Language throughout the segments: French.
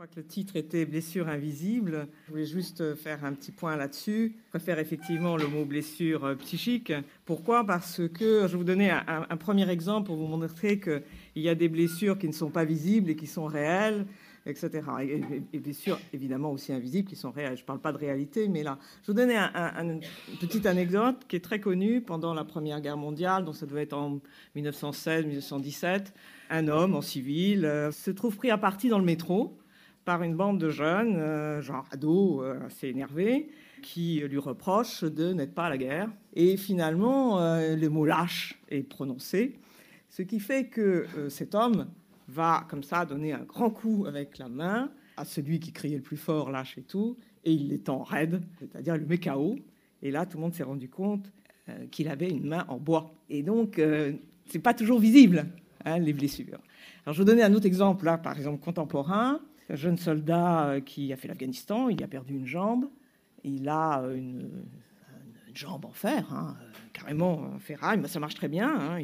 Je crois que le titre était Blessure invisible. Je voulais juste faire un petit point là-dessus. Je préfère effectivement le mot blessure euh, psychique. Pourquoi? Parce que je vais vous donner un, premier exemple pour vous montrer qu'il y a des blessures qui ne sont pas visibles et qui sont réelles, etc. Et, des blessures évidemment aussi invisibles qui sont réelles. Je ne parle pas de réalité, mais là, je vais vous donner une petite anecdote qui est très connue pendant la Première Guerre mondiale, donc ça devait être en 1916-1917. Un homme en civil euh, se trouve pris à partie dans le métro par une bande de jeunes, euh, genre ados euh, assez énervés, qui lui reprochent de n'être pas à la guerre. Et finalement, euh, le mot lâche est prononcé, ce qui fait que cet homme va comme ça donner un grand coup avec la main à celui qui criait le plus fort, lâche et tout, et il l'étend raide, c'est-à-dire le met. Et là, tout le monde s'est rendu compte qu'il avait une main en bois. Et donc, c'est pas toujours visible, hein, les blessures. Alors, je vais donner un autre exemple, là, par exemple, contemporain un jeune soldat euh, qui a fait l'Afghanistan, il a perdu une jambe, il a une, jambe en fer, hein, carrément en ferraille, mais ça marche très bien. Hein,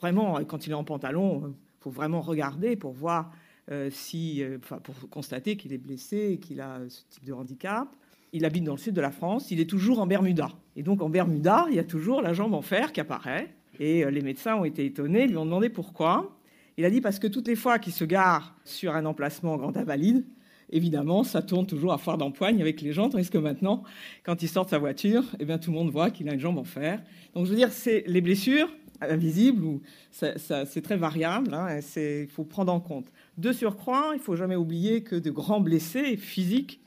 vraiment, quand il est en pantalon, il faut vraiment regarder pour voir euh, si, euh, pour constater qu'il est blessé et qu'il a ce type de handicap. Il habite dans le sud de la France, il est toujours en Bermuda. Et donc en Bermuda, il y a toujours la jambe en fer qui apparaît. Et les médecins ont été étonnés, lui ont demandé pourquoi. Il a dit parce que toutes les fois qu'il se gare sur un emplacement grand invalide, évidemment, ça tourne toujours à foire d'empoigne avec les gens, tandis que maintenant, quand il sort de sa voiture, eh bien, tout le monde voit qu'il a une jambe en fer. Donc, je veux dire, c'est les blessures invisibles, ou c'est très variable, hein, il faut prendre en compte. De surcroît, il faut jamais oublier que de grands blessés physiques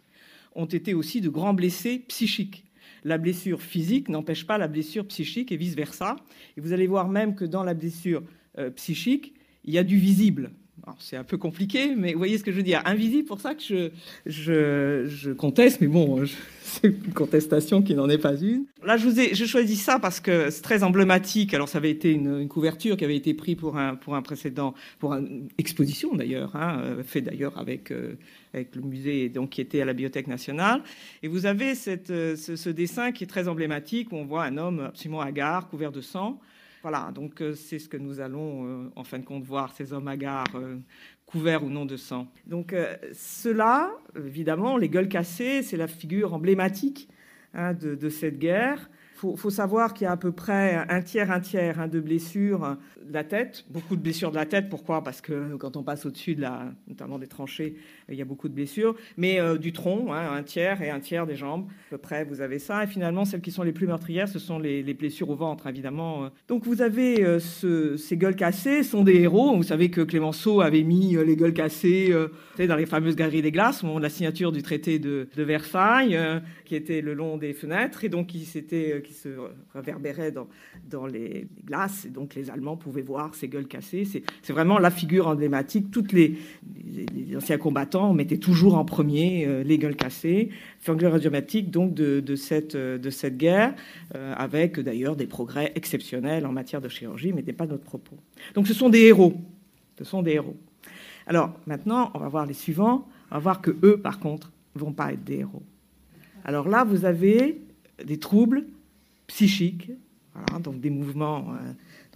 ont été aussi de grands blessés psychiques. La blessure physique n'empêche pas la blessure psychique et vice-versa. Et vous allez voir même que dans la blessure euh, psychique, il y a du visible. C'est un peu compliqué, mais vous voyez ce que je veux dire. Invisible, pour ça que je, je, conteste, mais bon, c'est une contestation qui n'en est pas une. Là, je vous ai, je choisis ça parce que c'est très emblématique. Alors, ça avait été une, couverture qui avait été prise pour un, pour un précédent, pour une exposition d'ailleurs, hein, euh, fait d'ailleurs avec, euh, avec le musée donc, qui était à la Bibliothèque nationale. Et vous avez cette, euh, ce, ce dessin qui est très emblématique où on voit un homme absolument hagard, couvert de sang. Voilà, donc euh, c'est ce que nous allons euh, en fin de compte voir, ces hommes hagards euh, couverts ou non de sang. Donc cela, évidemment, les gueules cassées, c'est la figure emblématique hein, de, cette guerre. Il faut, savoir qu'il y a à peu près un tiers, un tiers hein, de blessures de la tête, beaucoup de blessures de la tête. Pourquoi? Parce que quand on passe au-dessus, de la, notamment des tranchées, il y a beaucoup de blessures. Mais euh, du tronc, hein, un tiers et un tiers des jambes, à peu près, vous avez ça. Et finalement, celles qui sont les plus meurtrières, ce sont les, blessures au ventre, évidemment. Donc vous avez euh, ces gueules cassées, sont des héros. Vous savez que Clémenceau avait mis euh, les gueules cassées dans les fameuses galeries des glaces au moment de la signature du traité de, de Versailles, qui était le long des fenêtres, et donc qui, qui se réverbérait dans, les, glaces. Et donc les Allemands pouvaient voir ces gueules cassées. C'est vraiment la figure emblématique. Toutes les, anciens combattants mettaient toujours en premier euh, les gueules cassées. Figure radiomatique donc de, cette, euh, de cette guerre, euh, avec d'ailleurs des progrès exceptionnels en matière de chirurgie, mais ce n'est pas notre propos. Donc ce sont des héros. Ce sont des héros. Alors maintenant, on va voir les suivants. On va voir que eux, par contre, vont pas être des héros. Alors là, vous avez des troubles psychiques, donc des mouvements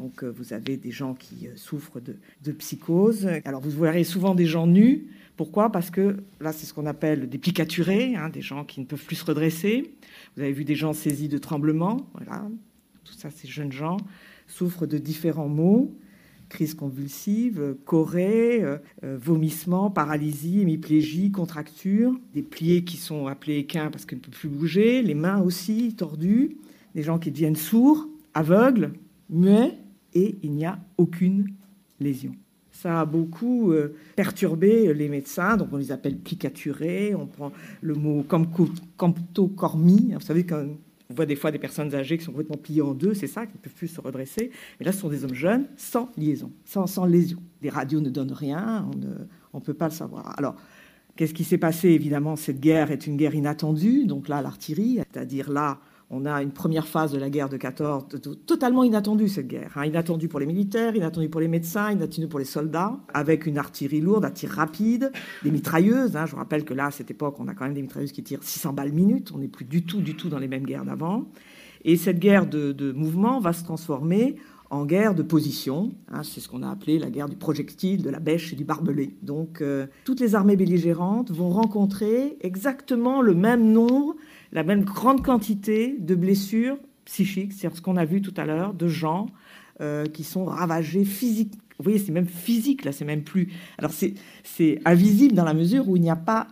donc euh, vous avez des gens qui euh, souffrent de, psychose. Alors vous verrez souvent des gens nus. Pourquoi? Parce que là, c'est ce qu'on appelle des picaturés, hein, des gens qui ne peuvent plus se redresser. Vous avez vu des gens saisis de tremblements. Voilà. Tout ça, ces jeunes gens souffrent de différents maux crise convulsive, chorée, euh, vomissement, paralysie, hémiplégie, contracture, des pliés qui sont appelés équins parce qu'ils ne peuvent plus bouger, les mains aussi tordues, des gens qui deviennent sourds, aveugles, muets, et il n'y a aucune lésion. Ça a beaucoup euh, perturbé les médecins, donc on les appelle plicaturés, on prend le mot camptocormie, vous savez qu'on voit des fois des personnes âgées qui sont complètement pliées en deux, c'est ça, qui ne peuvent plus se redresser. Mais là, ce sont des hommes jeunes, sans liaison, sans, lésion. Les radios ne donnent rien, on ne peut pas le savoir. Alors, qu'est-ce qui s'est passé? Évidemment, cette guerre est une guerre inattendue, donc là, l'artillerie, c'est-à-dire là, on a une première phase de la guerre de 14 totalement inattendue, cette guerre. Hein. inattendue pour les militaires, inattendue pour les médecins, inattendue pour les soldats, avec une artillerie lourde, un tir rapide, des mitrailleuses. Hein. Je vous rappelle que là, à cette époque, on a quand même des mitrailleuses qui tirent 600 balles minute. On n'est plus du tout, du tout dans les mêmes guerres d'avant. Et cette guerre de, mouvement va se transformer en guerre de position. Hein, c'est ce qu'on a appelé la guerre du projectile, de la bêche et du barbelé. Donc euh, toutes les armées belligérantes vont rencontrer exactement le même nombre, la même grande quantité de blessures psychiques, c'est ce qu'on a vu tout à l'heure, de gens euh, qui sont ravagés physiquement. Vous voyez, c'est même physique, là, c'est même plus. Alors, c'est invisible dans la mesure où il n'y a pas.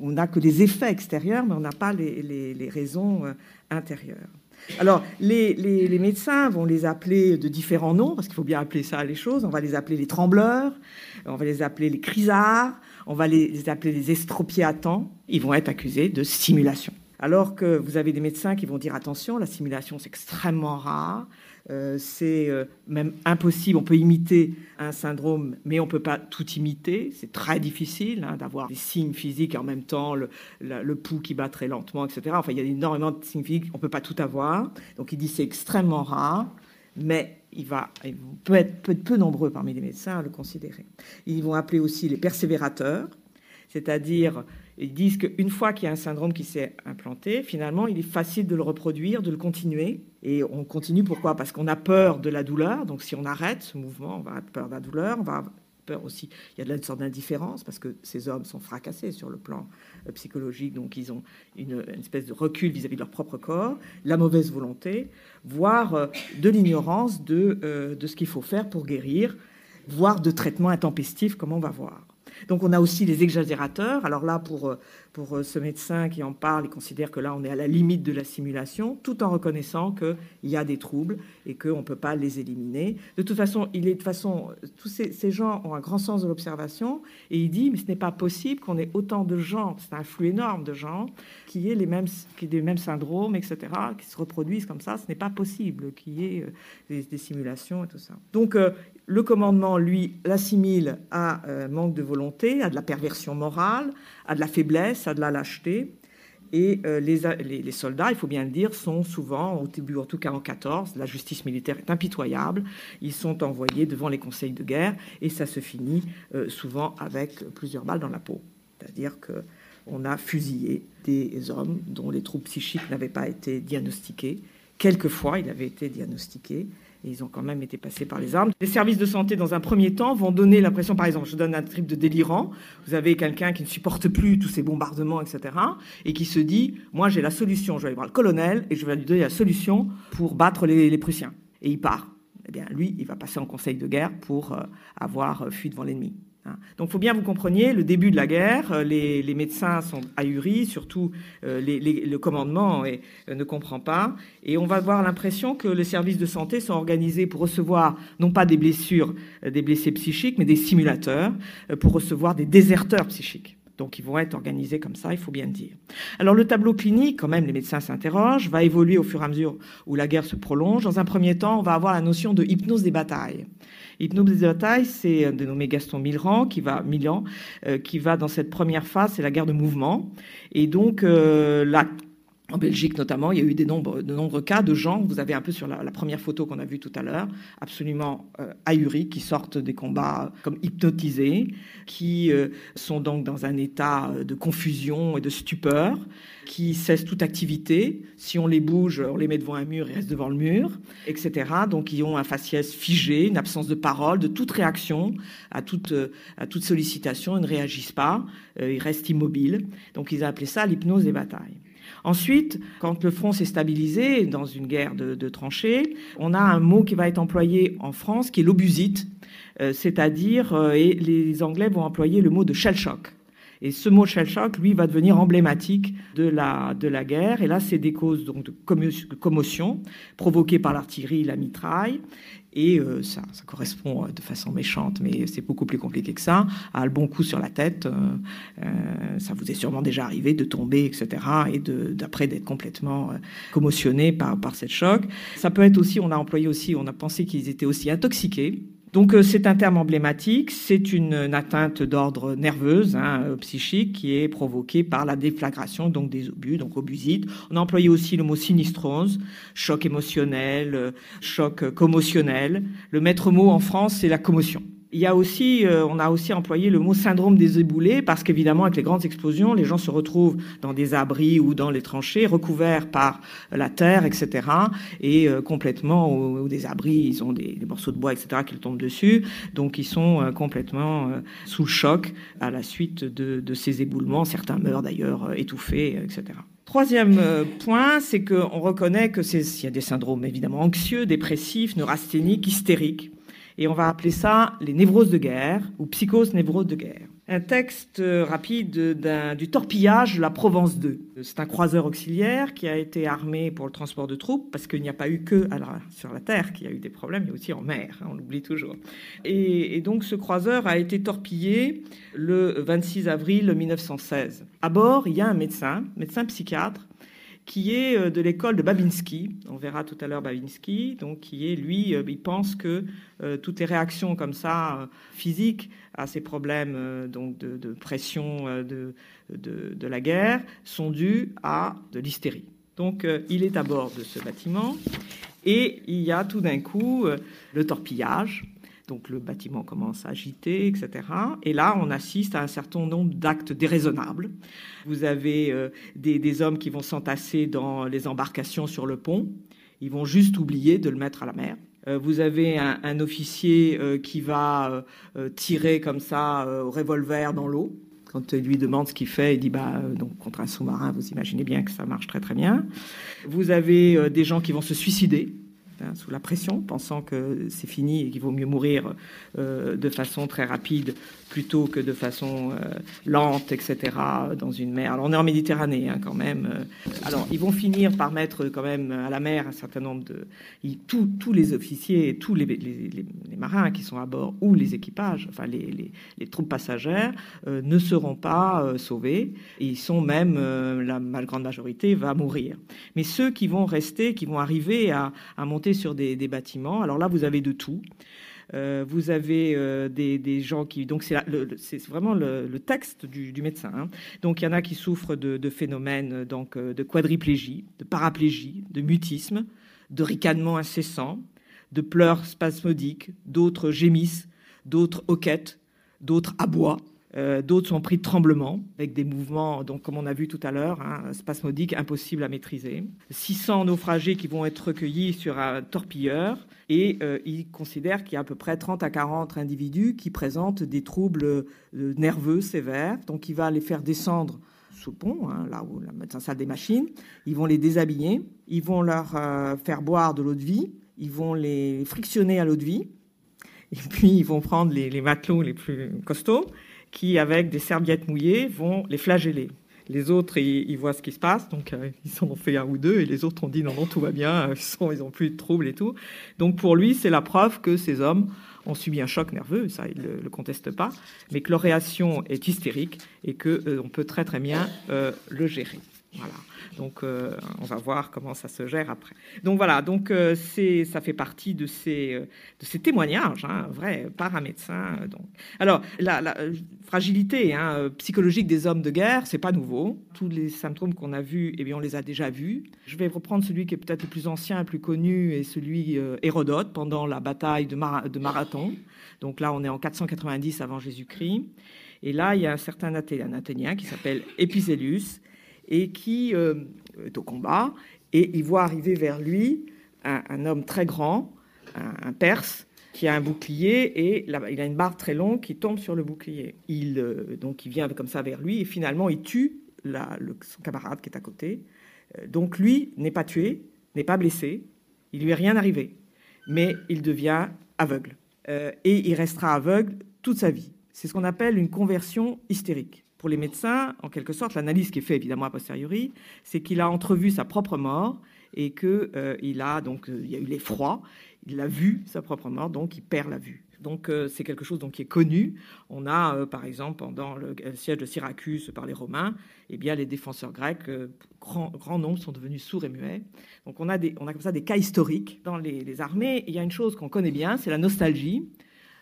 On n'a que des effets extérieurs, mais on n'a pas les, raisons euh, intérieures. Alors, les, médecins vont les appeler de différents noms, parce qu'il faut bien appeler ça les choses. On va les appeler les trembleurs, on va les appeler les crisards, on va les, appeler les estropiatants. Ils vont être accusés de simulation. Alors que vous avez des médecins qui vont dire attention, la simulation c'est extrêmement rare, c'est euh, même impossible. On peut imiter un syndrome, mais on ne peut pas tout imiter. C'est très difficile hein, d'avoir des signes physiques en même temps le, pouls qui bat très lentement, etc. Enfin, il y a énormément de signes physiques, on ne peut pas tout avoir. Donc il dit c'est extrêmement rare, mais il va, il peut être peu, peu nombreux parmi les médecins à le considérer. Ils vont appeler aussi les persévérateurs, c'est-à-dire ils disent qu'une fois qu'il y a un syndrome qui s'est implanté, finalement, il est facile de le reproduire, de le continuer. Et on continue pourquoi? Parce qu'on a peur de la douleur. Donc si on arrête ce mouvement, on va avoir peur de la douleur, on va avoir peur aussi. Il y a de une sorte d'indifférence parce que ces hommes sont fracassés sur le plan euh, psychologique, donc ils ont une, espèce de recul vis-à-vis de leur propre corps, la mauvaise volonté, voire euh, de l'ignorance de, euh, de ce qu'il faut faire pour guérir, voire de traitements intempestifs, comme on va voir. Donc on a aussi les exagérateurs. Alors là, pour, euh, pour euh, ce médecin qui en parle, il considère que là, on est à la limite de la simulation, tout en reconnaissant qu'il y a des troubles et qu'on ne peut pas les éliminer. De toute façon, il est de façon, tous ces, gens ont un grand sens de l'observation et il dit, mais ce n'est pas possible qu'on ait autant de gens, c'est un flux énorme de gens, qui aient les mêmes, qui aient les mêmes syndromes, etc., qui se reproduisent comme ça. Ce n'est pas possible qu'il y ait euh, des, simulations et tout ça. Donc, le commandement, lui, l'assimile à euh, manque de volonté, à de la perversion morale, à de la faiblesse, à de la lâcheté. Et euh, les, soldats, il faut bien le dire, sont souvent, au début en tout cas en 14, la justice militaire est impitoyable. Ils sont envoyés devant les conseils de guerre et ça se finit euh, souvent avec plusieurs balles dans la peau. C'est-à-dire qu'on a fusillé des hommes dont les troubles psychiques n'avaient pas été diagnostiqués. Quelquefois, il avait été diagnostiqué ils ont quand même été passés par les armes. Les services de santé, dans un premier temps, vont donner l'impression, par exemple, je donne un trip de délirant, vous avez quelqu'un qui ne supporte plus tous ces bombardements, etc., et qui se dit, moi j'ai la solution, je vais aller voir le colonel et je vais lui donner la solution pour battre les, Prussiens. Et il part. Eh bien, lui, il va passer en conseil de guerre pour euh, avoir euh, fui devant l'ennemi. Hein. Donc il faut bien vous compreniez, le début de la guerre, euh, les, médecins sont ahuris, surtout euh, le commandement euh, ne comprend pas, et on va avoir l'impression que les services de santé sont organisés pour recevoir non pas des blessures, des blessés psychiques, mais des simulateurs, pour recevoir des déserteurs psychiques. Donc ils vont être organisés comme ça, il faut bien le dire. Alors le tableau clinique, quand même, les médecins s'interrogent, va évoluer au fur et à mesure où la guerre se prolonge. Dans un premier temps, on va avoir la notion de hypnose des batailles. Batailles, c'est dénommé Gaston Milran, qui va Milan, euh, qui va dans cette première phase, c'est la guerre de mouvement. Et donc euh, la en Belgique notamment, il y a eu des nombres, de nombreux cas de gens, vous avez un peu sur la, première photo qu'on a vue tout à l'heure, absolument euh, ahuris, qui sortent des combats comme hypnotisés, qui euh, sont donc dans un état de confusion et de stupeur, qui cessent toute activité. Si on les bouge, on les met devant un mur, ils restent devant le mur, etc. Donc ils ont un faciès figé, une absence de parole, de toute réaction à toute, à toute sollicitation, ils ne réagissent pas, euh, ils restent immobiles. Donc ils ont appelé ça l'hypnose des batailles. Ensuite, quand le front s'est stabilisé dans une guerre de, tranchées, on a un mot qui va être employé en France qui est l'obusite, euh, c'est-à-dire, euh, et les Anglais vont employer le mot de shell shock. Et ce mot shell shock, lui, va devenir emblématique de la, de la guerre. Et là, c'est des causes donc, de commotion provoquées par l'artillerie, la mitraille. Et euh, ça, correspond euh, de façon méchante, mais c'est beaucoup plus compliqué que ça, à le bon coup sur la tête. Euh, ça vous est sûrement déjà arrivé de tomber, etc. Et d'après d'être complètement commotionné par, par cette choc. Ça peut être aussi, on a employé aussi, on a pensé qu'ils étaient aussi intoxiqués donc euh, c'est un terme emblématique, c'est une, atteinte d'ordre nerveuse, hein, euh, psychique, qui est provoquée par la déflagration donc des obus, donc obusite. On a employé aussi le mot sinistrose, choc émotionnel, euh, choc commotionnel. Le maître mot en France, c'est la commotion. Il y a aussi, euh, on a aussi employé le mot syndrome des éboulés parce qu'évidemment, avec les grandes explosions, les gens se retrouvent dans des abris ou dans les tranchées, recouverts par la terre, etc. Et euh, complètement, ou, des abris, ils ont des, morceaux de bois, etc. qui tombent dessus. Donc, ils sont euh, complètement sous le choc à la suite de, ces éboulements. Certains meurent d'ailleurs étouffés, etc. Troisième point, c'est qu'on reconnaît que y a des syndromes évidemment anxieux, dépressifs, neurasthéniques, hystériques et on va appeler ça les névroses de guerre ou psychose névrose de guerre. Un texte rapide du torpillage de la Provence 2. C'est un croiseur auxiliaire qui a été armé pour le transport de troupes parce qu'il n'y a pas eu que sur la terre qu'il y a eu des problèmes, il y a aussi en mer, hein, on l'oublie toujours. Et, donc ce croiseur a été torpillé le 26 avril 1916. À bord, il y a un médecin, médecin psychiatre, qui est euh, de l'école de Babinski. On verra tout à l'heure Babinski, donc qui est lui, euh, il pense que euh, toutes les réactions comme ça physiques à ces problèmes donc de, pression de, de, la guerre sont dues à de l'hystérie. Donc il est à bord de ce bâtiment et il y a tout d'un coup le torpillage donc le bâtiment commence à agiter, etc. Et là, on assiste à un certain nombre d'actes déraisonnables. Vous avez euh, des, hommes qui vont s'entasser dans les embarcations sur le pont. Ils vont juste oublier de le mettre à la mer. Euh, vous avez un, officier euh, qui va tirer comme ça au revolver dans l'eau. Quand il lui demande ce qu'il fait, il dit bah donc contre un sous-marin, vous imaginez bien que ça marche très très bien. Vous avez des gens qui vont se suicider Hein, sous la pression, pensant que c'est fini et qu'il vaut mieux mourir euh, de façon très rapide plutôt que de façon euh, lente, etc., dans une mer. Alors on est en Méditerranée hein, quand même. Euh. Alors ils vont finir par mettre quand même à la mer un certain nombre de... tous, les officiers tous les, marins qui sont à bord ou les équipages, enfin les, troupes passagères, ne seront pas sauvés. ils sont même, la, grande majorité va mourir. Mais ceux qui vont rester, qui vont arriver à monter sur des, bâtiments. Alors là, vous avez de tout. Euh, vous avez euh, des, gens qui donc c'est vraiment le, texte du, médecin. Hein. Donc il y en a qui souffrent de, phénomènes donc euh, de quadriplégie, de paraplégie, de mutisme, de ricanement incessant, de pleurs spasmodiques, d'autres gémissent, d'autres hoquettent, d'autres aboient. Euh, d'autres sont pris de tremblements, avec des mouvements, donc, comme on a vu tout à l'heure, hein, spasmodiques, impossibles à maîtriser. 600 naufragés qui vont être recueillis sur un torpilleur. Et euh, il considère qu'il y a à peu près 30 à 40 individus qui présentent des troubles euh, nerveux sévères. Donc il va les faire descendre sous pont, hein, là où la médecin salle des machines. Ils vont les déshabiller. Ils vont leur faire boire de l'eau de vie. Ils vont les frictionner à l'eau de vie. Et puis ils vont prendre les matelots les plus costauds qui, avec des serviettes mouillées, vont les flageller. Les autres, ils, voient ce qui se passe, donc euh, ils en ont fait un ou deux, et les autres ont dit non, non, tout va bien, ils n'ont plus de troubles et tout. Donc pour lui, c'est la preuve que ces hommes ont subi un choc nerveux, ça il ne le, conteste pas, mais que leur réaction est hystérique et qu'on euh, peut très très bien euh, le gérer. Voilà. Donc, euh, on va voir comment ça se gère après. Donc voilà, donc euh, ça fait partie de ces, euh, témoignages, hein, vrai, par un médecin. Donc, alors la, fragilité hein, psychologique des hommes de guerre, c'est pas nouveau. Tous les symptômes qu'on a vus, eh bien, on les a déjà vus. Je vais reprendre celui qui est peut-être le plus ancien, le plus connu, et celui Hérodote pendant la bataille de, Marathon. Donc là, on est en 490 avant Jésus-Christ. Et là, il y a un certain Athénien qui s'appelle Épizélus et qui euh, est au combat, et il voit arriver vers lui un, homme très grand, un, Perse, qui a un bouclier et il a une barbe très longue qui tombe sur le bouclier. Il, euh, donc il vient comme ça vers lui et finalement il tue la, son camarade qui est à côté. Euh, donc lui n'est pas tué, n'est pas blessé, il lui est rien arrivé, mais il devient aveugle. et il restera aveugle toute sa vie. C'est ce qu'on appelle une conversion hystérique pour les médecins, en quelque sorte, l'analyse qui est faite évidemment a posteriori, c'est qu'il a entrevu sa propre mort et que euh, il a donc euh, il y a eu l'effroi, il a vu sa propre mort, donc il perd la vue. Donc euh, c'est quelque chose donc qui est connu. On a par exemple pendant le, siège de Syracuse par les Romains, eh bien les défenseurs grecs, grand, grand, nombre sont devenus sourds et muets. Donc on a des on a comme ça des cas historiques dans les, les armées. Il y a une chose qu'on connaît bien, c'est la nostalgie.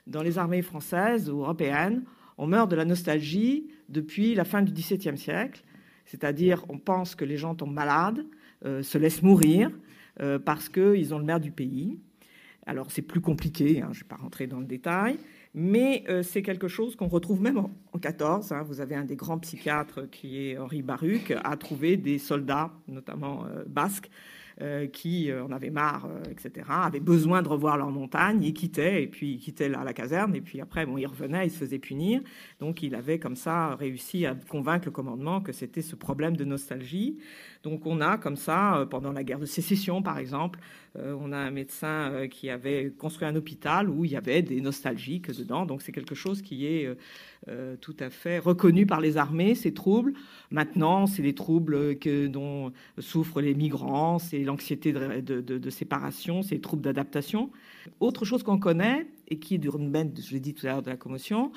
Dans les armées françaises ou européennes, on meurt de la nostalgie depuis la fin du XVIIe siècle, c'est-à-dire on pense que les gens tombent malades, euh, se laissent mourir euh, parce qu'ils ont le maire du pays. Alors c'est plus compliqué, hein, je ne vais pas rentrer dans le détail, Mais c'est quelque chose qu'on retrouve même en, 14. Hein. Vous avez un des grands psychiatres qui est Henri Baruch, a trouvé des soldats, notamment basques, euh, qui euh, en avaient marre, euh, etc., avaient besoin de revoir leur montagne, ils quittaient, et puis ils quittaient la, la caserne, et puis après, bon, ils revenaient, ils se faisaient punir. Donc il avait comme ça réussi à convaincre le commandement que c'était ce problème de nostalgie. Donc on a comme ça, pendant la guerre de sécession par exemple, on a un médecin qui avait construit un hôpital où il y avait des nostalgiques dedans. Donc c'est quelque chose qui est euh, tout à fait reconnu par les armées, ces troubles. Maintenant, c'est les troubles que, dont souffrent les migrants, c'est l'anxiété de, séparation, c'est les troubles d'adaptation. Autre chose qu'on connaît, et qui est du Runben, je l'ai dit tout à l'heure, de la commotion,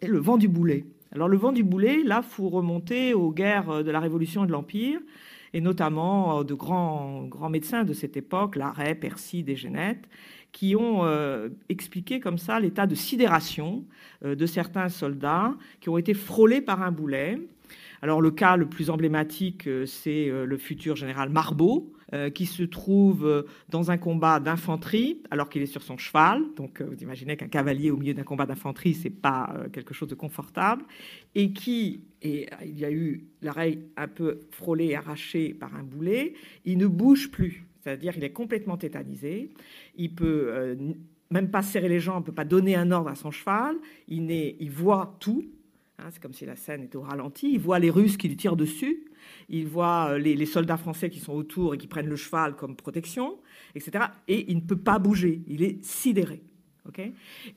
est le vent du boulet. Alors le vent du boulet, là, faut remonter aux guerres de la Révolution et de l'Empire, et notamment de grands, grands médecins de cette époque, Larrey, Percy, Desgenettes, qui ont euh, expliqué comme ça l'état de sidération euh, de certains soldats qui ont été frôlés par un boulet. Alors le cas le plus emblématique, euh, c'est le futur général Marbeau, qui se trouve dans un combat d'infanterie alors qu'il est sur son cheval. Donc vous imaginez qu'un cavalier au milieu d'un combat d'infanterie, c'est pas quelque chose de confortable. Et qui, et il y a eu l'oreille un peu frôlée et arrachée par un boulet, il ne bouge plus. C'est-à-dire il est complètement tétanisé. Il peut euh, même pas serrer les jambes, peut pas donner un ordre à son cheval. Il, il voit tout. Hein, c'est comme si la scène était au ralenti. Il voit les Russes qui lui tirent dessus. Il voit euh, les, les, soldats français qui sont autour et qui prennent le cheval comme protection, etc. Et il ne peut pas bouger. Il est sidéré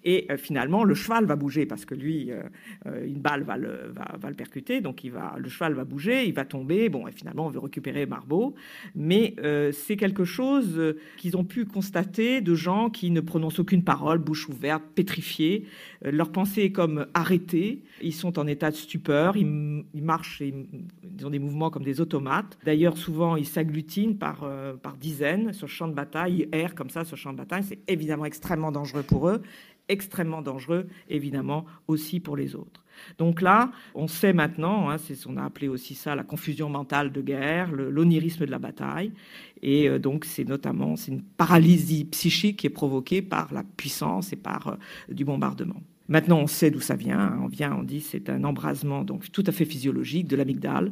et euh, finalement, le cheval va bouger parce que lui, euh, euh, une balle va le, percuter, donc le cheval va bouger, il va tomber. Bon, et finalement, on veut récupérer Marbeau, mais c'est quelque chose qu'ils ont pu constater de gens qui ne prononcent aucune parole, bouche ouverte, pétrifiés. leur pensée est comme arrêtée. Ils sont en état de stupeur. Ils, marchent, ils ont des mouvements comme des automates. D'ailleurs, souvent, ils s'agglutinent par, par dizaines sur le champ de bataille. Ils errent comme ça sur le champ de bataille. C'est évidemment extrêmement dangereux pour eux, extrêmement dangereux, évidemment, aussi pour les autres. Donc là, on sait maintenant, hein, c'est ce qu'on a appelé aussi ça la confusion mentale de guerre, l'onirisme de la bataille, et euh, donc c'est notamment c'est une paralysie psychique qui est provoquée par la puissance et par euh, du bombardement. Maintenant, on sait d'où ça vient. Hein. On vient, on dit c'est un embrasement donc tout à fait physiologique de l'amygdale,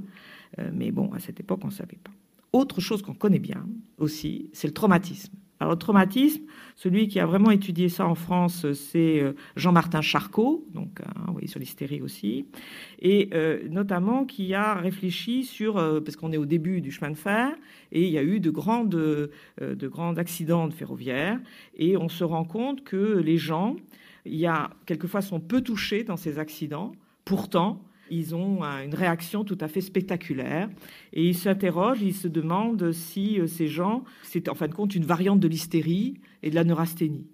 euh, mais bon, à cette époque, on ne savait pas. Autre chose qu'on connaît bien aussi, c'est le traumatisme. Alors, le traumatisme, celui qui a vraiment étudié ça en France, c'est euh, Jean-Martin Charcot, donc hein, voyez, sur l'hystérie aussi, et euh, notamment qui a réfléchi sur, euh, parce qu'on est au début du chemin de fer, et il y a eu de, grandes, de grands accidents de ferroviaires, et on se rend compte que les gens, il y a quelquefois sont peu touchés dans ces accidents, pourtant ils ont une réaction tout à fait spectaculaire. Et ils s'interrogent, ils se demandent si euh, ces gens, c'est en fin de compte une variante de l'hystérie et de la neurasthénie.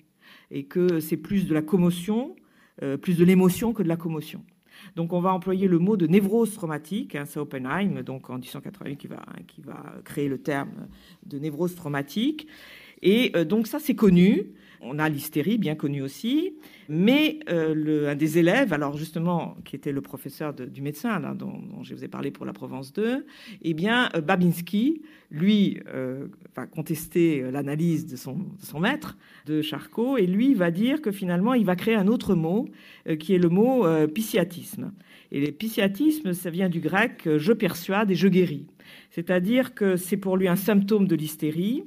Et que c'est plus de la commotion, euh, plus de l'émotion que de la commotion. Donc on va employer le mot de névrose traumatique, hein, c'est Oppenheim, donc en 1888 qui va, qui va créer le terme de névrose traumatique. Et euh, donc ça c'est connu. On a l'hystérie, bien connue aussi, mais euh, un des élèves, alors justement, qui était le professeur du médecin, dont, je vous ai parlé pour la Provence 2, eh bien, euh, Babinski, lui, va contester l'analyse de son, maître, de Charcot, et lui va dire que finalement, il va créer un autre mot, qui est le mot pisciatisme. Et le pisciatisme, ça vient du grec je persuade et je guéris. C'est-à-dire que c'est pour lui un symptôme de l'hystérie,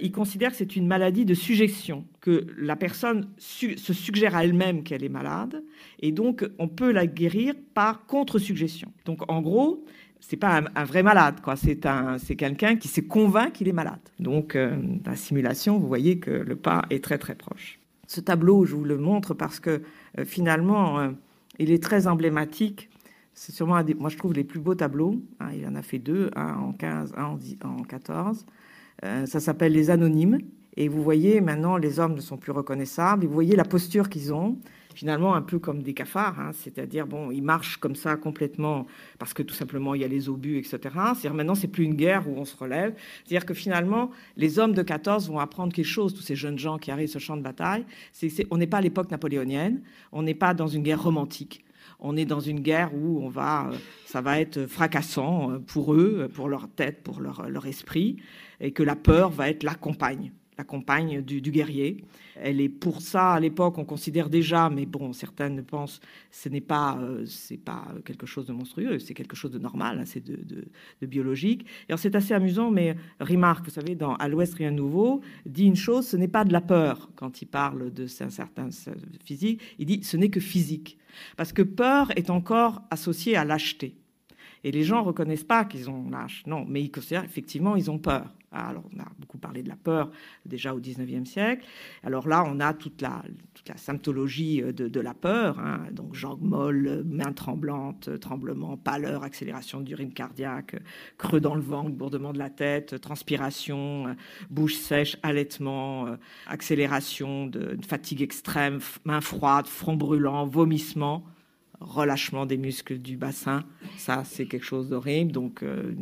il considère que c'est une maladie de suggestion, que la personne se suggère à elle-même qu'elle est malade, et donc on peut la guérir par contre-suggestion. Donc en gros, c'est pas un, vrai malade, quoi. C'est un, quelqu'un qui s'est convainc qu'il est malade. Donc, euh, la simulation, vous voyez que le pas est très très proche. Ce tableau, je vous le montre parce que euh, finalement, euh, il est très emblématique. C'est sûrement un des, moi je trouve les plus beaux tableaux. Hein. il en a fait deux, un en 15, un en, 10, en 14. Euh, ça s'appelle les anonymes. Et vous voyez, maintenant, les hommes ne sont plus reconnaissables. Et vous voyez la posture qu'ils ont, finalement un peu comme des cafards. Hein. C'est-à-dire, bon, ils marchent comme ça complètement parce que tout simplement, il y a les obus, etc. C'est-à-dire, maintenant, c'est plus une guerre où on se relève. C'est-à-dire que finalement, les hommes de 14 vont apprendre quelque chose, tous ces jeunes gens qui arrivent sur le champ de bataille. C'est, on n'est pas à l'époque napoléonienne. On n'est pas dans une guerre romantique on est dans une guerre où on va, euh, ça va être fracassant euh, pour eux, pour leur tête, pour leur, leur esprit et que la peur va être la compagne, la compagne du, guerrier. Elle est pour ça, à l'époque, on considère déjà, mais bon, certaines pensent ce n'est pas, euh, pas quelque chose de monstrueux, c'est quelque chose de normal, hein, c'est de, de, biologique. Alors c'est assez amusant, mais Remarque, vous savez, dans À l'Ouest, rien de nouveau, dit une chose, ce n'est pas de la peur quand il parle de un certain physique, il dit ce n'est que physique. Parce que peur est encore associée à lâcheté. Et les gens ne reconnaissent pas qu'ils ont lâche, non, mais ils considèrent effectivement ils ont peur. Alors, on a beaucoup parlé de la peur déjà au XIXe siècle. Alors là, on a toute la, toute la symptologie de, la peur, hein. donc jambes molles, mains tremblantes, tremblements, pâleur, accélération d'urine cardiaque, creux dans le ventre, bourdement de la tête, transpiration, bouche sèche, allaitement, accélération de fatigue extrême, mains froides, front brûlant, vomissement relâchement des muscles du bassin. Ça, c'est quelque chose d'horrible. Donc, euh,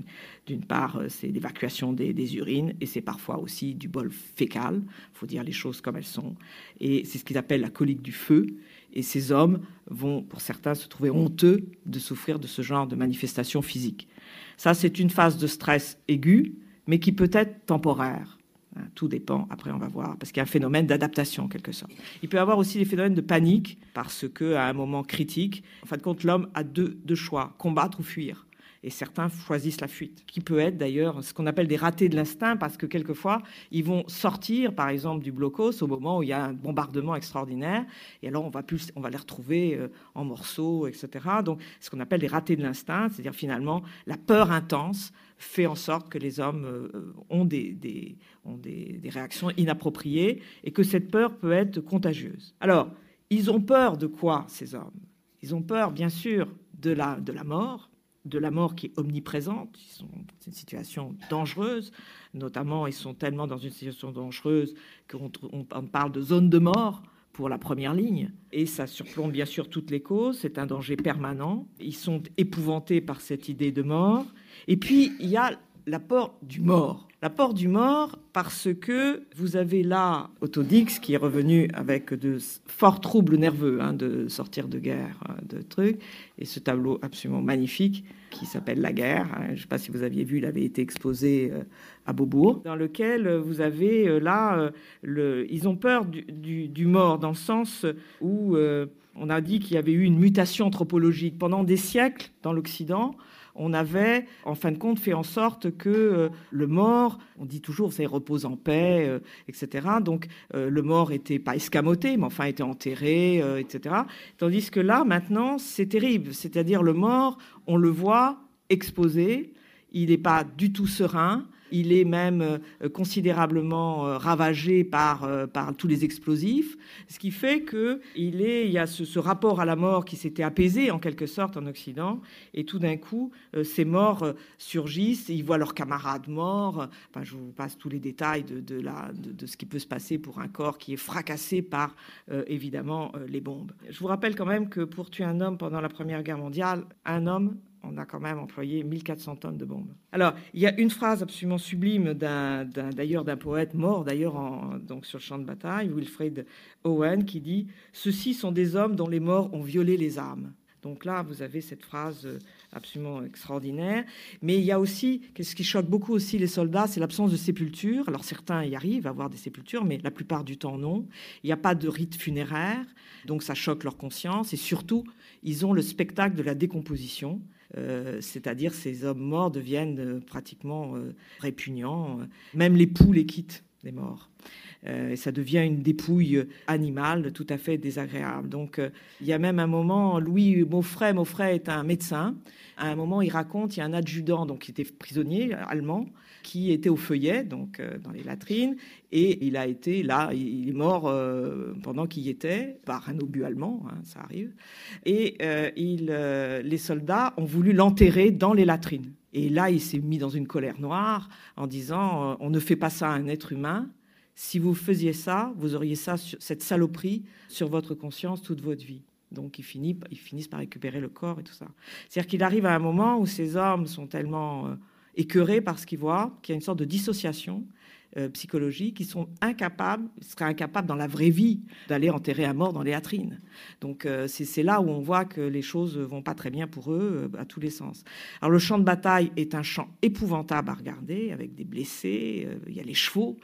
d'une part, euh, c'est l'évacuation des, urines et c'est parfois aussi du bol fécal. Il faut dire les choses comme elles sont. Et c'est ce qu'ils appellent la colique du feu. Et ces hommes vont, pour certains, se trouver honteux de souffrir de ce genre de manifestation physique. Ça, c'est une phase de stress aigu, mais qui peut être temporaire. Hein, tout dépend, après on va voir, parce qu'il y a un phénomène d'adaptation en quelque sorte. Il peut y avoir aussi des phénomènes de panique, parce qu'à un moment critique, en fin de compte, l'homme a deux, choix, combattre ou fuir. Et certains choisissent la fuite, qui peut être d'ailleurs ce qu'on appelle des ratés de l'instinct, parce que quelquefois, ils vont sortir, par exemple, du blocos au moment où il y a un bombardement extraordinaire, et alors on va, plus, on va les retrouver euh, en morceaux, etc. Donc, ce qu'on appelle des ratés de l'instinct, c'est-à-dire finalement la peur intense fait en sorte que les hommes euh, ont, des, ont des, réactions inappropriées et que cette peur peut être contagieuse. Alors, ils ont peur de quoi, ces hommes? Ils ont peur, bien sûr, de la, de la mort, de la mort qui est omniprésente. Ils sont dans une situation dangereuse. Notamment, ils sont tellement dans une situation dangereuse qu'on on parle de zone de mort pour la première ligne. Et ça surplombe bien sûr toutes les causes. C'est un danger permanent. Ils sont épouvantés par cette idée de mort. Et puis, il y a l'apport du mort. L'apport du mort parce que vous avez là Autodix qui est revenu avec de forts troubles nerveux hein, de sortir de guerre, hein, de trucs, et ce tableau absolument magnifique qui s'appelle La guerre. Hein. je ne sais pas si vous aviez vu, il avait été exposé euh, à Beaubourg, dans lequel vous avez euh, là, euh, le, ils ont peur du, du, mort dans le sens où on a dit qu'il y avait eu une mutation anthropologique pendant des siècles dans l'Occident on avait, en fin de compte, fait en sorte que euh, le mort, on dit toujours, ça repose en paix, euh, etc. Donc euh, le mort était pas escamoté, mais enfin était enterré, etc. Tandis que là, maintenant, c'est terrible. C'est-à-dire le mort, on le voit exposé, il n'est pas du tout serein il est même euh, considérablement euh, ravagé par, euh, par tous les explosifs, ce qui fait qu'il il y a ce, rapport à la mort qui s'était apaisé en quelque sorte en Occident, et tout d'un coup, ces morts surgissent, ils voient leurs camarades morts. Enfin, je vous passe tous les détails de, de, ce qui peut se passer pour un corps qui est fracassé par, évidemment, les bombes. Je vous rappelle quand même que pour tuer un homme pendant la Première Guerre mondiale, un homme on a quand même employé 1400 tonnes de bombes. Alors, il y a une phrase absolument sublime d'ailleurs d'un poète mort d'ailleurs donc sur le champ de bataille, Wilfred Owen, qui dit Ceux-ci sont des hommes dont les morts ont violé les âmes. Donc là, vous avez cette phrase absolument extraordinaire. Mais il y a aussi, ce qui choque beaucoup aussi les soldats, c'est l'absence de sépulture. Alors certains y arrivent à avoir des sépultures, mais la plupart du temps non. Il n'y a pas de rite funéraire, donc ça choque leur conscience. Et surtout, ils ont le spectacle de la décomposition. Euh, c'est-à-dire ces hommes morts deviennent euh, pratiquement euh, répugnants. Même les poules les quittent, les morts. et ça devient une dépouille animale tout à fait désagréable. Donc il y a même un moment, Louis Maufray, Maufray est un médecin, à un moment il raconte, il y a un adjudant donc qui était prisonnier allemand, qui était au feuillet, donc euh, dans les latrines, et il a été là, il est mort euh, pendant qu'il y était, par un obus allemand, hein, ça arrive, et euh, il, les soldats ont voulu l'enterrer dans les latrines. Et là, il s'est mis dans une colère noire en disant on ne fait pas ça à un être humain. Si vous faisiez ça, vous auriez ça, cette saloperie sur votre conscience toute votre vie. Donc, ils finissent, ils finissent par récupérer le corps et tout ça. C'est-à-dire qu'il arrive à un moment où ces hommes sont tellement écœurés par ce qu'ils voient, qu'il y a une sorte de dissociation, euh, psychologiques qui sont incapables, seraient incapables dans la vraie vie d'aller enterrer un mort dans les latrines. Donc euh, c'est là où on voit que les choses vont pas très bien pour eux à tous les sens. Alors le champ de bataille est un champ épouvantable à regarder, avec des blessés, il y a les chevaux.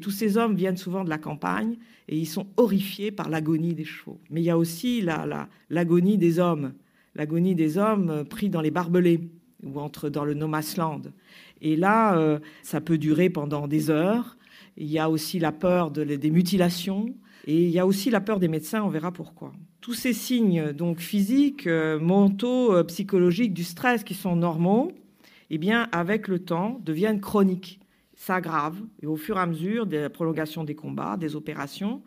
tous ces hommes viennent souvent de la campagne et ils sont horrifiés par l'agonie des chevaux. Mais il y a aussi l'agonie la, des hommes, l'agonie des hommes pris dans les barbelés ou entre dans le Nomasland. Et là, euh, ça peut durer pendant des heures. Il y a aussi la peur des mutilations et il y a aussi la peur des médecins. On verra pourquoi. Tous ces signes donc physiques, euh, mentaux, euh, psychologiques du stress qui sont normaux, eh bien, avec le temps, deviennent chroniques, s'aggravent et au fur et à mesure des prolongations des combats, des opérations,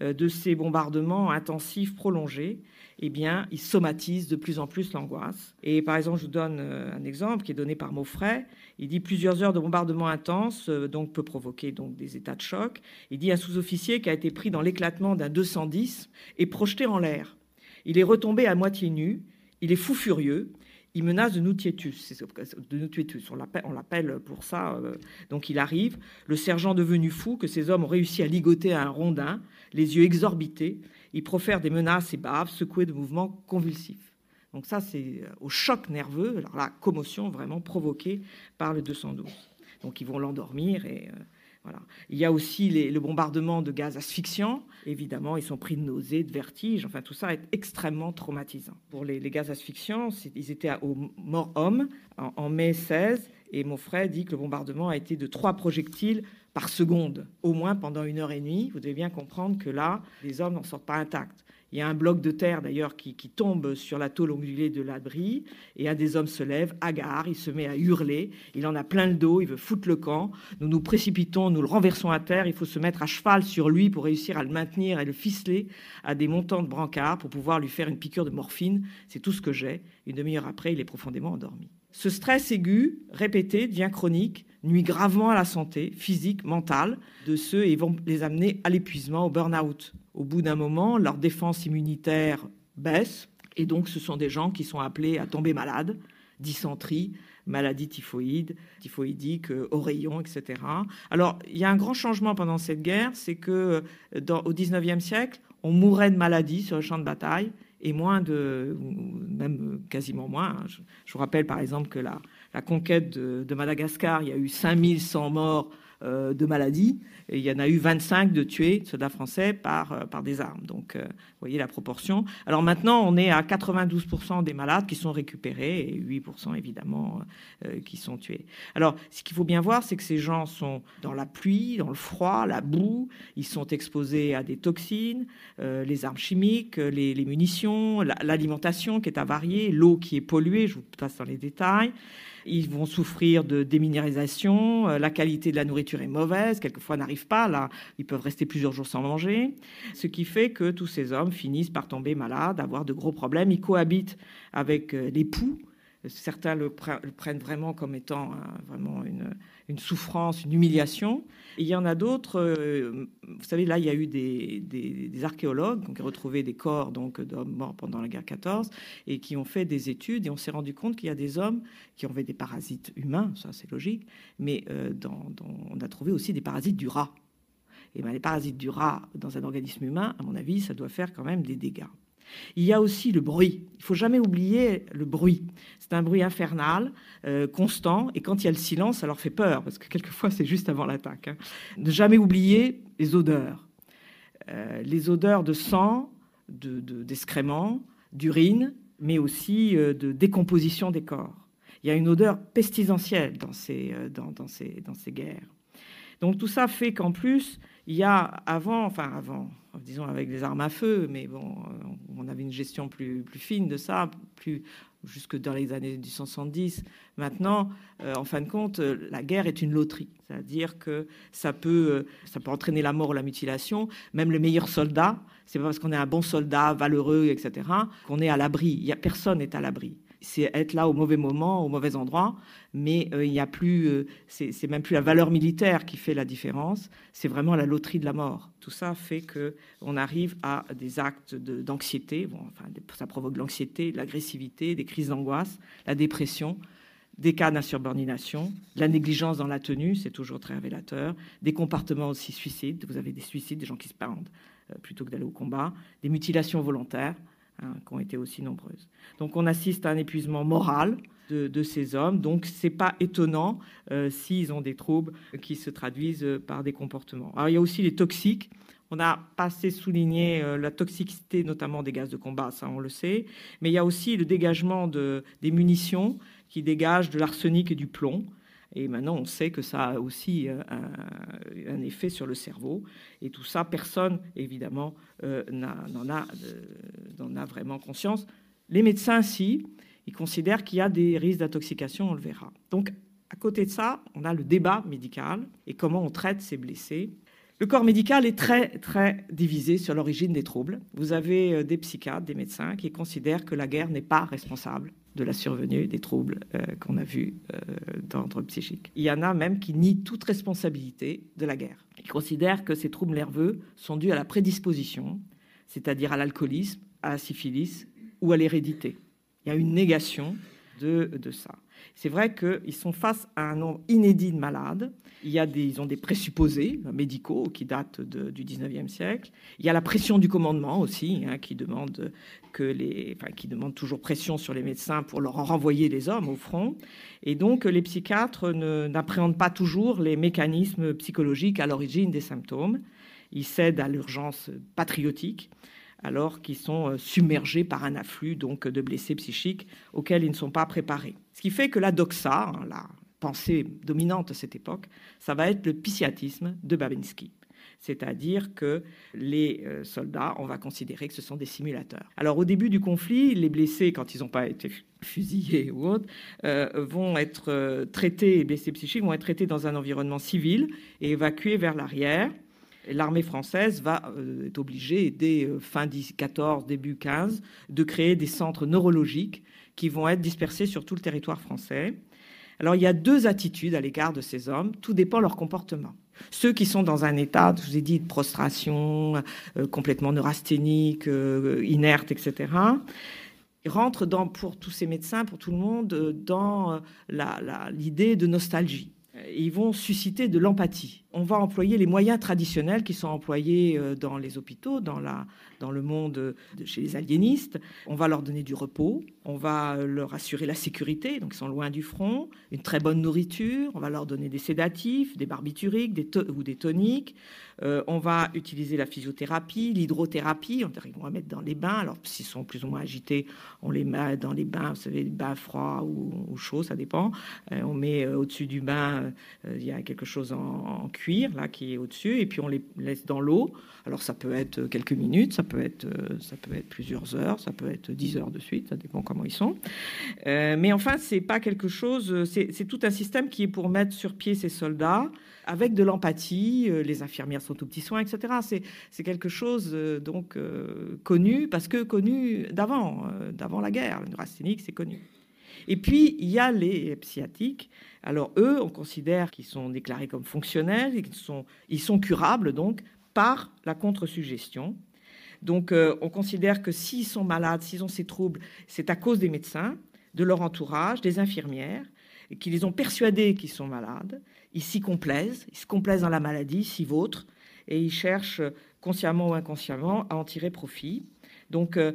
de ces bombardements intensifs prolongés, eh bien, ils somatisent de plus en plus l'angoisse. Et par exemple, je vous donne euh, un exemple qui est donné par Maufray. Il dit plusieurs heures de bombardement intense euh, donc peut provoquer donc des états de choc. Il dit un sous-officier qui a été pris dans l'éclatement d'un 210 et projeté en l'air. Il est retombé à moitié nu. Il est fou furieux. Il menace de nous De nous On l'appelle pour ça. Euh, donc il arrive. Le sergent devenu fou que ces hommes ont réussi à ligoter à un rondin, les yeux exorbités. Il profère des menaces et baves, secoué de mouvements convulsifs. Donc ça, c'est euh, au choc nerveux, la commotion vraiment provoquée par le 212. Donc ils vont l'endormir et euh, voilà. Il y a aussi le bombardement de gaz asphyxiants. Évidemment, ils sont pris de nausées, de vertiges. Enfin, tout ça est extrêmement traumatisant. Pour les, gaz asphyxiants, ils étaient au mort-homme en, en, mai 16. Et mon frère dit que le bombardement a été de trois projectiles par seconde, au moins pendant une heure et demie. Vous devez bien comprendre que là, les hommes n'en sortent pas intacts. Il y a un bloc de terre d'ailleurs qui, tombe sur la tôle ondulée de l'abri, et un des hommes se lève, hagard, il se met à hurler, il en a plein le dos, il veut foutre le camp. Nous nous précipitons, nous le renversons à terre, il faut se mettre à cheval sur lui pour réussir à le maintenir et le ficeler à des montants de brancard pour pouvoir lui faire une piqûre de morphine. C'est tout ce que j'ai. Une demi-heure après, il est profondément endormi. Ce stress aigu, répété, devient chronique, nuit gravement à la santé physique, mentale de ceux et vont les amener à l'épuisement, au burn-out. Au bout d'un moment, leur défense immunitaire baisse et donc ce sont des gens qui sont appelés à tomber malades, dysenterie, maladie typhoïde, typhoïdique, oreillon, etc. Alors, il y a un grand changement pendant cette guerre, c'est que dans, au XIXe siècle, on mourait de maladie sur le champ de bataille et moins de, même quasiment moins. Hein. Je, vous rappelle par exemple que la, conquête de, Madagascar, il y a eu 5100 morts de maladie, et il y en a eu 25 de tués, soldats français, par, euh, par des armes. Donc, euh, vous voyez la proportion. Alors maintenant, on est à 92% des malades qui sont récupérés, et 8% évidemment qui sont tués. Alors, ce qu'il faut bien voir, c'est que ces gens sont dans la pluie, dans le froid, la boue, ils sont exposés à des toxines, les armes chimiques, les, les munitions, l'alimentation qui est avariée, l'eau qui est polluée, je vous passe dans les détails. Ils vont souffrir de déminéralisation, euh, la qualité de la nourriture est mauvaise, quelquefois n'arrive pas, là, ils peuvent rester plusieurs jours sans manger, ce qui fait que tous ces hommes finissent par tomber malades, avoir de gros problèmes. Ils cohabitent avec euh, les poux. Certains le, prennent vraiment comme étant vraiment une, souffrance, une humiliation. il y en a d'autres, euh, vous savez, là, il y a eu des, archéologues qui ont retrouvé des corps d'hommes morts pendant la guerre 14 et qui ont fait des études et on s'est rendu compte qu'il y a des hommes qui ont des parasites humains, ça c'est logique, mais euh, on a trouvé aussi des parasites du rat. Et ben, les parasites du rat dans un organisme humain, à mon avis, ça doit faire quand même des dégâts. Il y a aussi le bruit. Il faut jamais oublier le bruit. C'est un bruit infernal, euh, constant, et quand il y a le silence, ça leur fait peur, parce que quelquefois c'est juste avant l'attaque. Hein. Ne jamais oublier les odeurs. Euh, les odeurs de sang, d'excréments, de, d'urine, mais aussi euh, de décomposition des corps. Il y a une odeur pestilentielle dans ces, dans ces, dans ces guerres. Donc tout ça fait qu'en plus, il y a avant, enfin avant, disons avec des armes à feu, mais bon, euh, on avait une gestion plus, fine de ça, plus jusque dans les années 1870. Maintenant, euh, en fin de compte, euh, la guerre est une loterie, c'est-à-dire que ça peut, ça peut entraîner la mort ou la mutilation. Même le meilleur soldat, c'est pas parce qu'on est un bon soldat, valeureux, etc., qu'on est à l'abri. Il a personne n'est à l'abri c'est être là au mauvais moment, au mauvais endroit, mais euh, il n'y a plus, euh, c'est même plus la valeur militaire qui fait la différence, c'est vraiment la loterie de la mort. Tout ça fait que on arrive à des actes d'anxiété, bon, enfin, ça provoque de l'anxiété, de l'agressivité, des crises d'angoisse, la dépression, des cas d'insurbordination, la négligence dans la tenue, c'est toujours très révélateur, des comportements aussi suicides, vous avez des suicides, des gens qui se pendent euh, plutôt que d'aller au combat, des mutilations volontaires, hein, qui ont été aussi nombreuses. Donc on assiste à un épuisement moral de, ces hommes, donc c'est pas étonnant euh, s'ils ont des troubles qui se traduisent par des comportements. Alors il y a aussi les toxiques, on n'a pas assez souligné euh, la toxicité, notamment des gaz de combat, ça on le sait, mais il y a aussi le dégagement de, des munitions qui dégagent de l'arsenic et du plomb. Et maintenant, on sait que ça a aussi euh, un, effet sur le cerveau. Et tout ça, personne, évidemment, euh, n'en a, a, vraiment conscience. Les médecins, si, ils considèrent qu'il y a des risques d'intoxication, on le verra. Donc, à côté de ça, on a le débat médical et comment on traite ces blessés. Le corps médical est très, très divisé sur l'origine des troubles. Vous avez euh, des psychiatres, des médecins qui considèrent que la guerre n'est pas responsable de la survenue des troubles euh, qu'on a vus euh, d'ordre psychique. Il y en a même qui nient toute responsabilité de la guerre. Ils considèrent que ces troubles nerveux sont dus à la prédisposition, c'est-à-dire à, l'alcoolisme, à la syphilis ou à l'hérédité. Il y a une négation de, de ça. C'est vrai qu'ils sont face à un nombre inédit de malades. Il y a des, ils ont des présupposés médicaux qui datent du 19e siècle. Il y a la pression du commandement aussi, hein, qui, demande qui demande toujours pression sur les médecins pour leur renvoyer les hommes au front. Et donc, les psychiatres n'appréhendent pas toujours les mécanismes psychologiques à l'origine des symptômes. Ils cèdent à l'urgence patriotique alors qu'ils sont euh, submergés par un afflux donc de blessés psychiques auxquels ils ne sont pas préparés. Ce qui fait que la doxa, hein, la pensée dominante à cette époque, ça va être le pisiatisme de Babinski. C'est-à-dire que les euh, soldats, on va considérer que ce sont des simulateurs. Alors au début du conflit, les blessés, quand ils n'ont pas été fusillés ou autres, euh, vont être traités, les blessés psychiques vont être traités dans un environnement civil et évacués vers l'arrière l'armée française va euh, est obligée dès euh, fin 14, début 15 de créer des centres neurologiques qui vont être dispersés sur tout le territoire français. Alors il y a deux attitudes à l'égard de ces hommes, tout dépend de leur comportement. Ceux qui sont dans un état, je vous ai dit, de prostration, euh, complètement neurasthénique, inerte, etc., rentrent pour tous ces médecins, pour tout le monde, dans l'idée de nostalgie. Ils vont susciter de l'empathie. On va employer les moyens traditionnels qui sont employés euh, dans les hôpitaux, dans, le monde chez les aliénistes. On va leur donner du repos, on va leur assurer la sécurité, donc ils sont loin du front, une très bonne nourriture, on va leur donner des sédatifs, des barbituriques ou des toniques. Euh, on va utiliser la physiothérapie, l'hydrothérapie, on va mettre dans les bains. Alors s'ils sont plus ou moins agités, on les met dans les bains, vous savez, bains froids ou, chauds, ça dépend. Euh, on met au-dessus du bain, il y a quelque chose en, cuir là qui est au-dessus et puis on les laisse dans l'eau. Alors ça peut être quelques minutes, ça peut être euh, ça peut être plusieurs heures, ça peut être dix heures de suite, ça dépend comment ils sont. Euh, mais enfin c'est pas quelque chose, c'est tout un système qui est pour mettre sur pied ces soldats avec de l'empathie. Euh, les infirmières sont aux petits soins, etc. C'est quelque chose donc connu parce que connu d'avant d'avant la guerre. Le neurasthénique c'est connu. Et puis, il y a les sciatiques. Alors, eux, on considère qu'ils sont déclarés comme fonctionnels, qu'ils sont, ils sont curables, donc, par la contre-suggestion. Donc, euh, on considère que s'ils sont malades, s'ils ont ces troubles, c'est à cause des médecins, de leur entourage, des infirmières, qui les ont persuadés qu'ils sont malades. Ils s'y complaisent, ils se complaisent dans la maladie, s'y vautrent, et ils cherchent, consciemment ou inconsciemment, à en tirer profit. Donc, euh,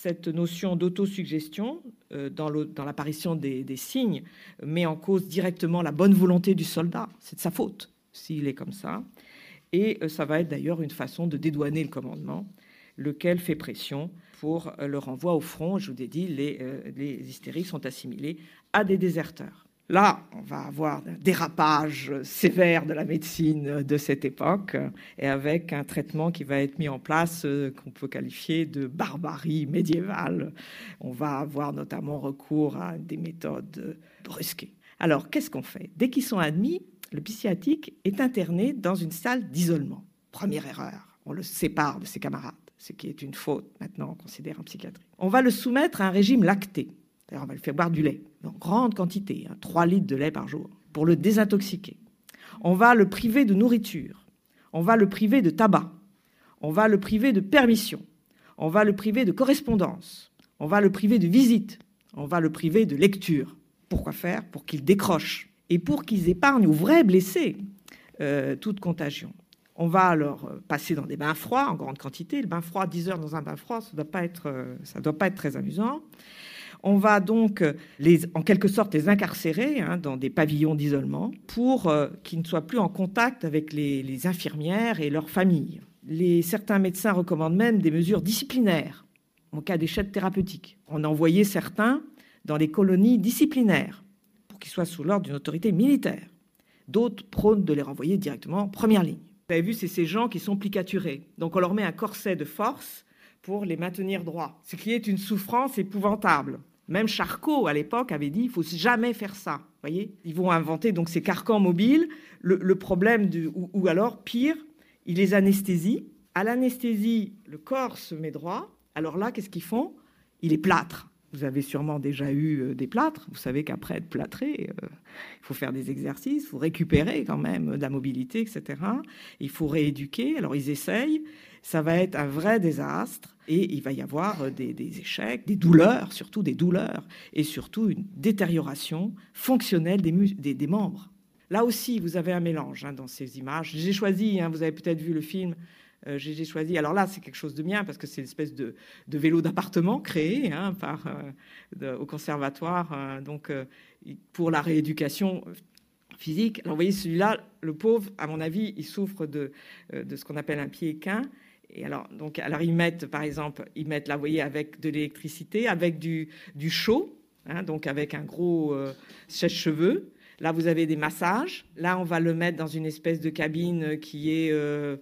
cette notion d'autosuggestion euh, dans l'apparition des, signes met en cause directement la bonne volonté du soldat. C'est de sa faute s'il est comme ça. Et euh, ça va être d'ailleurs une façon de dédouaner le commandement, lequel fait pression pour euh, le renvoi au front. Je vous ai dit, les, les hystériques sont assimilés à des déserteurs. Là, on va avoir un dérapage sévère de la médecine de cette époque et avec un traitement qui va être mis en place euh, qu'on peut qualifier de barbarie médiévale. On va avoir notamment recours à des méthodes brusquées. Alors, qu'est-ce qu'on fait? Dès qu'ils sont admis, le psychiatrique est interné dans une salle d'isolement. Première erreur, on le sépare de ses camarades, ce qui est une faute maintenant, on considère en psychiatrie. On va le soumettre à un régime lacté on va le faire boire du lait, en grande quantité, 3 hein, litres de lait par jour, pour le désintoxiquer. On va le priver de nourriture. On va le priver de tabac. On va le priver de permission. On va le priver de correspondance. On va le priver de visite. On va le priver de lecture. Pourquoi faire? Pour qu'ils décrochent et pour qu'ils épargnent aux vrais blessés euh, toute contagion. On va alors passer dans des bains froids en grande quantité. Le bain froid, 10 heures dans un bain froid, ça ne ça doit pas être très amusant. On va donc, les, en quelque sorte, les incarcérer hein, dans des pavillons d'isolement pour euh, qu'ils ne soient plus en contact avec les, infirmières et leurs familles. Les, certains médecins recommandent même des mesures disciplinaires en cas d'échec thérapeutique. On a envoyé certains dans les colonies disciplinaires pour qu'ils soient sous l'ordre d'une autorité militaire. D'autres prônent de les renvoyer directement en première ligne. Vous avez vu, c'est ces gens qui sont plicaturés. Donc on leur met un corset de force pour les maintenir droits, ce qui est une souffrance épouvantable. Même Charcot, à l'époque, avait dit il faut jamais faire ça. Voyez Ils vont inventer donc ces carcans mobiles. Le, problème, ou, alors, pire, ils les anesthésient. À l'anesthésie, le corps se met droit. Alors là, qu'est-ce qu'ils font? Ils les plâtrent. Vous avez sûrement déjà eu euh, des plâtres. Vous savez qu'après être plâtré, euh, il faut faire des exercices, il faut récupérer quand même de la mobilité, etc. Il faut rééduquer. Alors ils essayent ça va être un vrai désastre et il va y avoir euh, des, échecs, des douleurs, surtout des douleurs, et surtout une détérioration fonctionnelle des, membres. Là aussi, vous avez un mélange hein, dans ces images. J'ai choisi, hein, vous avez peut-être vu le film, euh, j'ai choisi. Alors là, c'est quelque chose de bien parce que c'est une espèce de, vélo d'appartement créé hein, euh, au conservatoire, donc pour la rééducation physique. Alors vous voyez, celui-là, le pauvre, à mon avis, il souffre de, de ce qu'on appelle un pied équin. Et alors, donc, alors ils mettent, par exemple, ils mettent là, vous voyez, avec de l'électricité, avec du, chaud, hein, donc avec un gros euh, sèche-cheveux. Là, vous avez des massages. Là, on va le mettre dans une espèce de cabine qui est euh,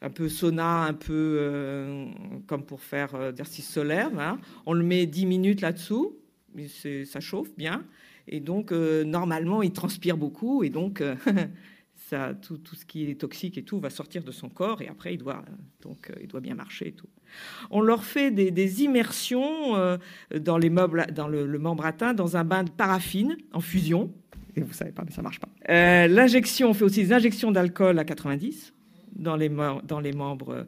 un peu sauna, un peu euh, comme pour faire exercice solaire. Hein. On le met 10 minutes là-dessous, ça chauffe bien. Et donc, normalement, il transpire beaucoup. Et donc, tout, ce qui est toxique et tout va sortir de son corps et après il doit donc euh, il doit bien marcher et tout. On leur fait des, immersions euh, dans les meubles, dans le, membre atteint, dans un bain de paraffine en fusion. Et vous savez pas, mais ça marche pas. Euh, l'injection, on fait aussi des injections d'alcool à 90 dans les, dans les membres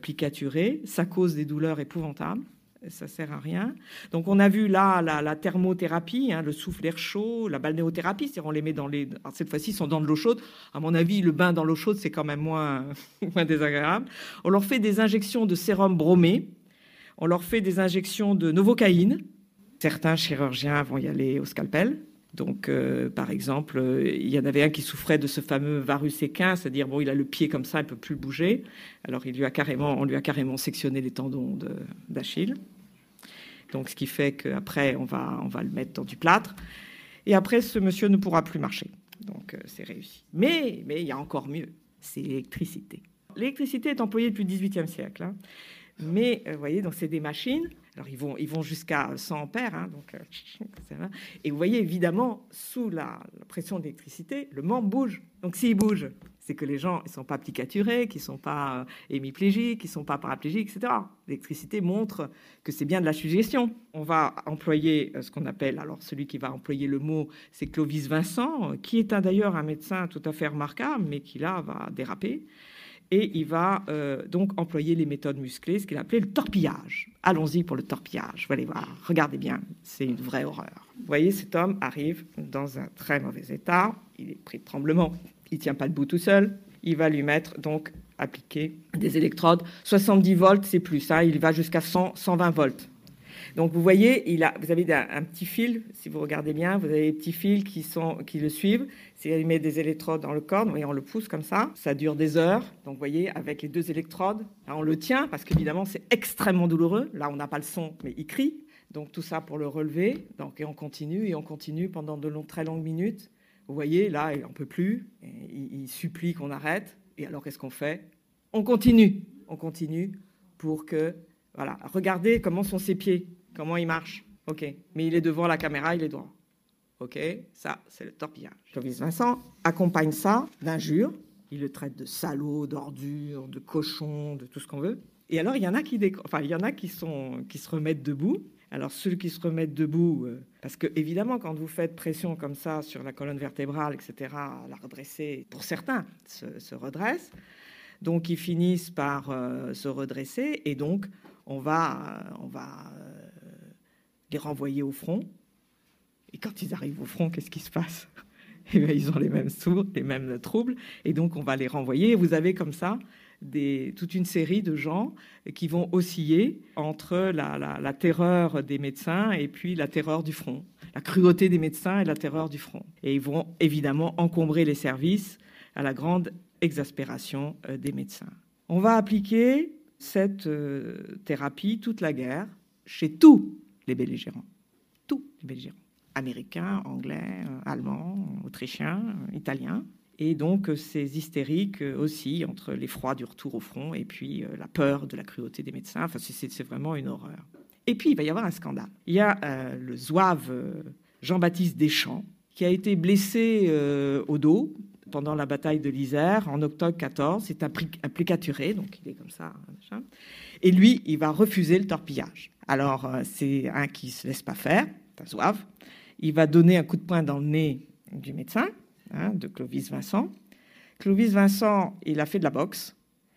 plicaturés. Ça cause des douleurs épouvantables ça sert à rien. Donc on a vu là la, thermothérapie, hein, le souffle chaud, la balnéothérapie, c'est-à-dire on les met dans les. cette fois-ci, ils sont dans de l'eau chaude. À mon avis, le bain dans l'eau chaude, c'est quand même moins, moins désagréable. On leur fait des injections de sérum bromé. On leur fait des injections de novocaïne. Certains chirurgiens vont y aller au scalpel. Donc, euh, par exemple, il y en avait un qui souffrait de ce fameux varus équin, c'est-à-dire bon, il a le pied comme ça, il peut plus bouger. Alors, il lui a carrément, on lui a carrément sectionné les tendons d'Achille. Donc, ce qui fait qu'après, on va, on va le mettre dans du plâtre. Et après, ce monsieur ne pourra plus marcher. Donc, euh, c'est réussi. Mais, mais il y a encore mieux, c'est l'électricité. L'électricité est employée depuis le XVIIIe siècle. Hein. Mais, euh, vous voyez, donc c'est des machines alors ils vont, ils vont jusqu'à 100 ampères, hein, donc, euh, et vous voyez évidemment sous la, pression d'électricité, le membre bouge. Donc s'il bouge, c'est que les gens ne sont pas plicaturés, qu'ils ne sont pas euh, hémiplégiques, qu'ils ne sont pas paraplégiques, etc. L'électricité montre que c'est bien de la suggestion. On va employer euh, ce qu'on appelle, alors celui qui va employer le mot, c'est Clovis Vincent, qui est d'ailleurs un médecin tout à fait remarquable, mais qui là va déraper et il va euh, donc employer les méthodes musclées, ce qu'il appelait le torpillage. Allons-y pour le torpillage. Allez voir, regardez bien, c'est une vraie horreur. Vous voyez, cet homme arrive dans un très mauvais état, il est pris de tremblement, il tient pas debout tout seul. Il va lui mettre donc appliquer des électrodes. 70 volts, c'est plus. ça. il va jusqu'à 100, 120 volts. Donc vous voyez, il a, vous avez un, petit fil, si vous regardez bien, vous avez des petits fils qui, sont, qui le suivent. Il met des électrodes dans le corps, voyez, on le pousse comme ça, ça dure des heures. Donc vous voyez, avec les deux électrodes, on le tient parce qu'évidemment c'est extrêmement douloureux. Là on n'a pas le son, mais il crie. Donc tout ça pour le relever. Donc, et on continue, et on continue pendant de longues, très longues minutes. Vous voyez, là, il n'en peut plus. il, supplie qu'on arrête. Et alors, qu'est-ce qu'on fait? On continue. On continue pour que... Voilà, regardez comment sont ses pieds. Comment il marche Ok. Mais il est devant la caméra, il est droit. Ok. Ça, c'est le torpillage. Clovis Vincent accompagne ça d'injures. Il le traite de salaud, d'ordure, de cochon, de tout ce qu'on veut. Et alors, il y en a qui, enfin, il y en a qui, sont... qui se remettent debout. Alors, ceux qui se remettent debout, euh, parce que évidemment, quand vous faites pression comme ça sur la colonne vertébrale, etc., la redresser, pour certains, se, redressent. Donc, ils finissent par euh, se redresser et donc on va, on va euh, les renvoyer au front. Et quand ils arrivent au front, qu'est-ce qui se passe? Eh bien, Ils ont les mêmes sourds, les mêmes troubles, et donc on va les renvoyer. vous avez comme ça toute une série de gens qui vont osciller entre la, la, terreur des médecins et puis la terreur du front, la cruauté des médecins et la terreur du front. Et ils vont évidemment encombrer les services à la grande exaspération euh, des médecins. On va appliquer cette euh, thérapie toute la guerre chez tous les belligérants. Tous les belligérants. Américains, anglais, euh, allemands, autrichiens, italiens. Et donc, ces hystériques aussi entre l'effroi du retour au front et puis la peur de la cruauté des médecins. Enfin, c'est vraiment une horreur. Et puis, il va y avoir un scandale. Il y a le zouave Jean-Baptiste Deschamps qui a été blessé au dos pendant la bataille de l'Isère en octobre 14. C'est un, plicaturé, donc il est comme ça. Et lui, il va refuser le torpillage. Alors, euh, c'est un qui se laisse pas faire, un zouave. Il va donner un coup de poing dans le nez du médecin, hein, de Clovis Vincent. Clovis Vincent, il a fait de la boxe,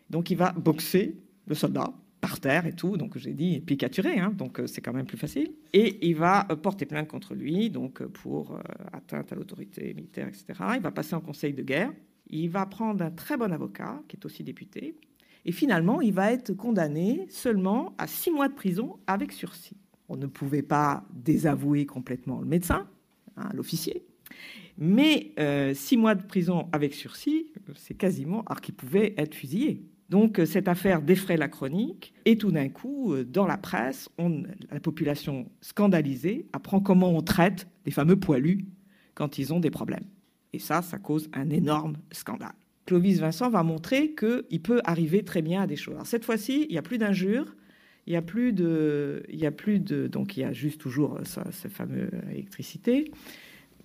donc il va boxer le soldat par terre et tout, donc j'ai dit picaturé, hein, donc euh, c'est quand même plus facile. Et il va euh, porter plainte contre lui, donc euh, pour atteinte à l'autorité militaire, etc. Il va passer en conseil de guerre. Il va prendre un très bon avocat, qui est aussi député, et finalement, il va être condamné seulement à six mois de prison avec sursis. On ne pouvait pas désavouer complètement le médecin, hein, l'officier, mais six mois de prison avec sursis, c'est quasiment alors qu'il pouvait être fusillé. Donc euh, cette affaire défraie la chronique et tout d'un coup, euh, dans la presse, la population scandalisée apprend comment on traite les fameux poilus quand ils ont des problèmes. Et ça, ça cause un énorme scandale. Clovis Vincent va montrer qu'il peut arriver très bien à des choses. cette fois-ci, il n'y a plus d'injures, il n'y a plus de, il y a plus de, donc il y a juste toujours ce, fameux électricité,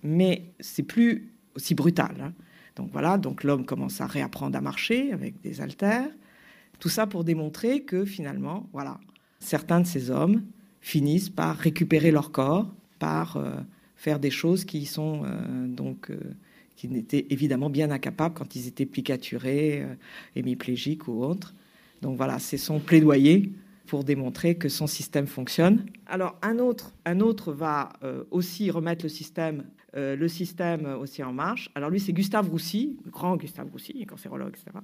mais c'est plus aussi brutal. Hein. Donc voilà, donc l'homme commence à réapprendre à marcher avec des haltères. Tout ça pour démontrer que finalement, voilà, certains de ces hommes finissent par récupérer leur corps, par euh, faire des choses qui sont euh, donc euh, qui n'étaient évidemment bien incapables quand ils étaient plicaturés, hémiplégiques ou autres. Donc voilà, c'est son plaidoyer pour démontrer que son système fonctionne. Alors un autre, un autre va aussi remettre le système euh, le système aussi en marche. Alors lui, c'est Gustave Roussy, le grand Gustave Roussy, cancérologue, etc.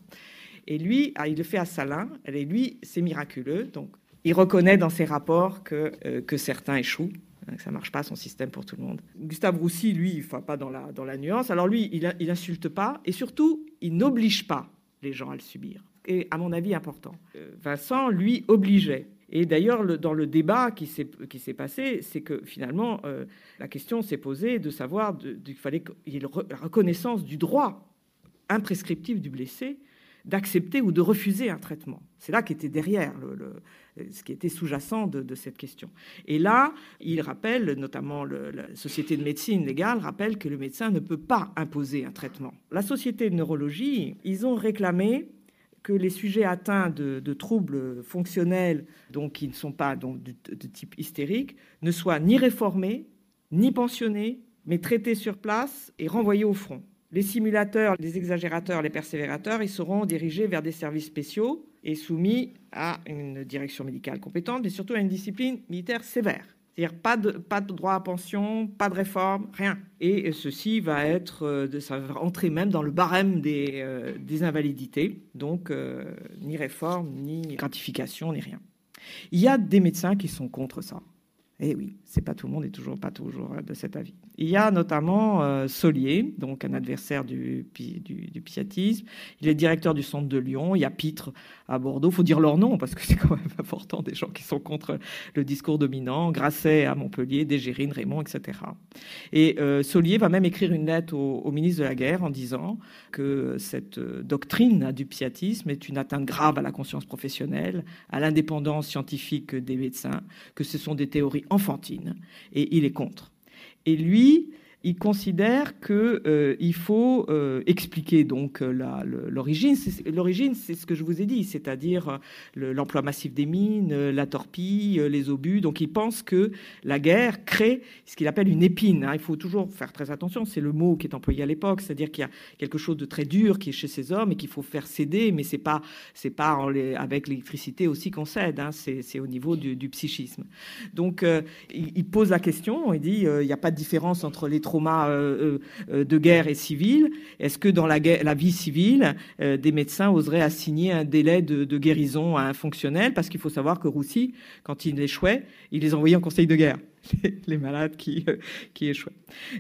Et lui, ah, il le fait à Salins. Et lui, c'est miraculeux. Donc, il reconnaît dans ses rapports que, euh, que certains échouent, hein, que ça marche pas son système pour tout le monde. Gustave Roussy, lui, il ne pas dans la, dans la nuance. Alors lui, il, il insulte pas et surtout, il n'oblige pas les gens à le subir. Et à mon avis, important. Euh, Vincent, lui, obligeait. Et d'ailleurs, dans le débat qui s'est passé, c'est que finalement, euh, la question s'est posée de savoir qu'il fallait qu'il y ait la reconnaissance du droit imprescriptif du blessé d'accepter ou de refuser un traitement. C'est là qui était derrière, ce qui était sous-jacent de, cette question. Et là, il rappelle, notamment la Société de médecine légale, rappelle que le médecin ne peut pas imposer un traitement. La Société de neurologie, ils ont réclamé que les sujets atteints de, troubles fonctionnels, donc qui ne sont pas donc, de, type hystérique, ne soient ni réformés, ni pensionnés, mais traités sur place et renvoyés au front. Les simulateurs, les exagérateurs, les persévérateurs, ils seront dirigés vers des services spéciaux et soumis à une direction médicale compétente, mais surtout à une discipline militaire sévère. C'est-à-dire pas de, pas de droit à pension, pas de réforme, rien. Et ceci va être, euh, ça va entrer même dans le barème des, euh, invalidités. Donc, euh, ni réforme, ni gratification, ni rien. Il y a des médecins qui sont contre ça. Eh oui, c'est pas tout le monde et toujours pas toujours de cet avis. Il y a notamment euh, Solier, donc un adversaire du, du, piatisme. Il est directeur du centre de Lyon. Il y a Pitre à Bordeaux. Il faut dire leur nom parce que c'est quand même important des gens qui sont contre le discours dominant. Grasset à Montpellier, Dégérine, Raymond, etc. Et euh, Solier va même écrire une lettre au, au, ministre de la Guerre en disant que cette euh, doctrine du piatisme est une atteinte grave à la conscience professionnelle, à l'indépendance scientifique des médecins, que ce sont des théories enfantines. Et il est contre. Et lui il considère qu'il euh, faut euh, expliquer donc euh, l'origine. L'origine, c'est ce que je vous ai dit, c'est-à-dire l'emploi massif des mines, la torpille, les obus. Donc il pense que la guerre crée ce qu'il appelle une épine. Hein. Il faut toujours faire très attention. C'est le mot qui est employé à l'époque, c'est-à-dire qu'il y a quelque chose de très dur qui est chez ces hommes et qu'il faut faire céder, mais c'est pas pas avec l'électricité aussi qu'on cède. Hein. C'est au niveau du, psychisme. Donc il, pose la question. Il dit il n'y a pas de différence entre les trauma euh, euh, de guerre et civil, est-ce que dans la, vie civile, euh, des médecins oseraient assigner un délai de, guérison à un fonctionnel? Parce qu'il faut savoir que Roussy, quand il échouait, il les envoyait en conseil de guerre les malades qui, échouaient.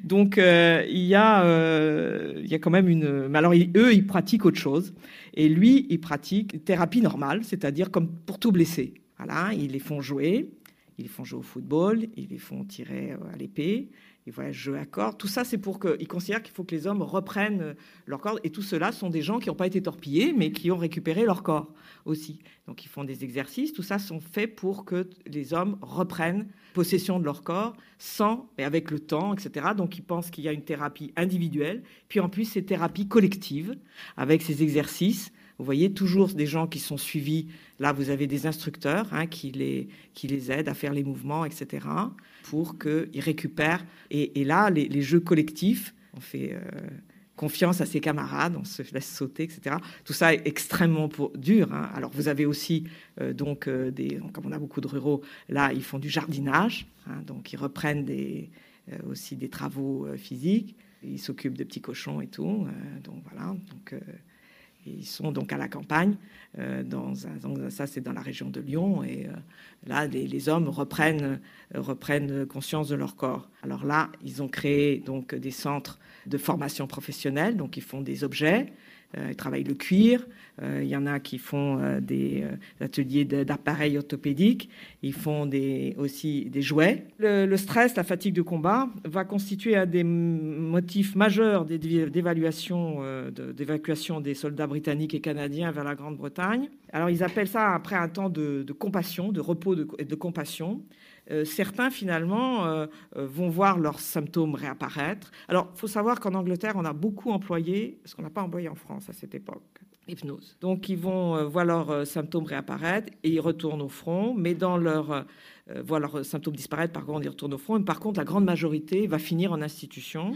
Donc il, y a, il y a quand même une... Mais alors eux, ils pratiquent autre chose. Et lui, il pratique thérapie normale, c'est-à-dire comme pour tout blessé. Voilà, ils les font jouer, ils les font jouer au football, ils les font tirer à l'épée, à corps. Tout ça, c'est pour qu'ils considèrent qu'il faut que les hommes reprennent leur corps. Et tout cela sont des gens qui n'ont pas été torpillés, mais qui ont récupéré leur corps aussi. Donc ils font des exercices. Tout ça sont faits pour que les hommes reprennent possession de leur corps sans, et avec le temps, etc. Donc ils pensent qu'il y a une thérapie individuelle, puis en plus c'est thérapie collective avec ces exercices. Vous voyez toujours des gens qui sont suivis. Là, vous avez des instructeurs hein, qui, les, aident à faire les mouvements, etc pour qu'ils récupèrent. Et, là, les, jeux collectifs, on fait euh, confiance à ses camarades, on se laisse sauter, etc. Tout ça est extrêmement dur. Hein. Alors vous avez aussi, euh, donc, euh, comme on a beaucoup de ruraux, là, ils font du jardinage, hein. donc ils reprennent aussi des travaux physiques. Ils s'occupent de petits cochons et tout. donc voilà. Ils sont donc à la campagne. dans ça, c'est dans la région de Lyon. Et Là, les, hommes reprennent, reprennent conscience de leur corps. Alors là, ils ont créé donc des centres de formation professionnelle, donc ils font des objets, euh, ils travaillent le cuir. Euh, il y en a qui font euh, des ateliers d'appareils orthopédiques. Ils font aussi des jouets. Le, stress, la fatigue de combat va constituer un des motifs majeurs d'évaluation d'évacuation des soldats britanniques et canadiens vers la Grande-Bretagne. Alors ils appellent ça après un temps de, compassion, de repos et de compassion. Euh, certains, finalement, euh, euh, vont voir leurs symptômes réapparaître. Alors, il faut savoir qu'en Angleterre, on a beaucoup employé, ce qu'on n'a pas employé en France à cette époque, l'hypnose. Donc, ils vont voir leurs symptômes réapparaître et ils retournent au front, mais dans leur voir leurs symptômes disparaître, par contre, ils retournent au front. Et par contre, la grande majorité va finir en institution.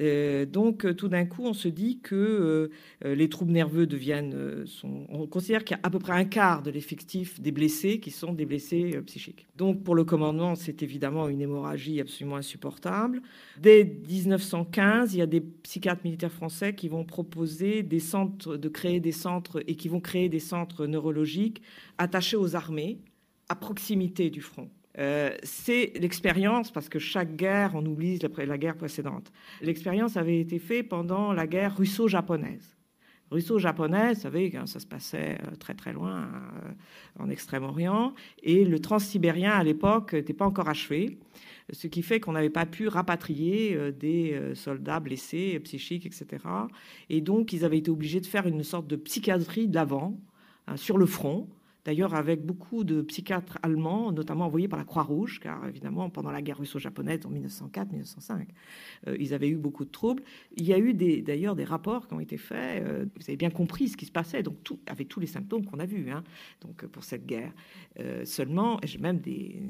Euh, donc, euh, tout d'un coup, on se dit que euh, les troubles nerveux deviennent. on considère qu'il y a à peu près un quart de l'effectif des blessés qui sont des blessés psychiques. Donc, pour le commandement, c'est évidemment une hémorragie absolument insupportable. Dès 1915, il y a des psychiatres militaires français qui vont proposer des centres, de créer des centres et qui vont créer des centres neurologiques attachés aux armées à proximité du front. Euh, c'est l'expérience, parce que chaque guerre, on oublie la, guerre précédente. L'expérience avait été faite pendant la guerre russo-japonaise. Russo-japonaise, vous savez, ça se passait euh, très très loin, euh, en Extrême-Orient, et le transsibérien à l'époque n'était pas encore achevé, ce qui fait qu'on n'avait pas pu rapatrier des soldats blessés, psychiques, etc. Et donc, ils avaient été obligés de faire une sorte de psychiatrie de l'avant, hein, sur le front, d'ailleurs avec beaucoup de psychiatres allemands, notamment envoyés par la Croix-Rouge, car évidemment, pendant la guerre russo-japonaise en 1904-1905, euh, ils avaient eu beaucoup de troubles. Il y a eu d'ailleurs des, rapports qui ont été faits, euh, vous avez bien compris ce qui se passait, donc tout, avec tous les symptômes qu'on a vus hein, donc, pour cette guerre. Euh, seulement, j'ai même des,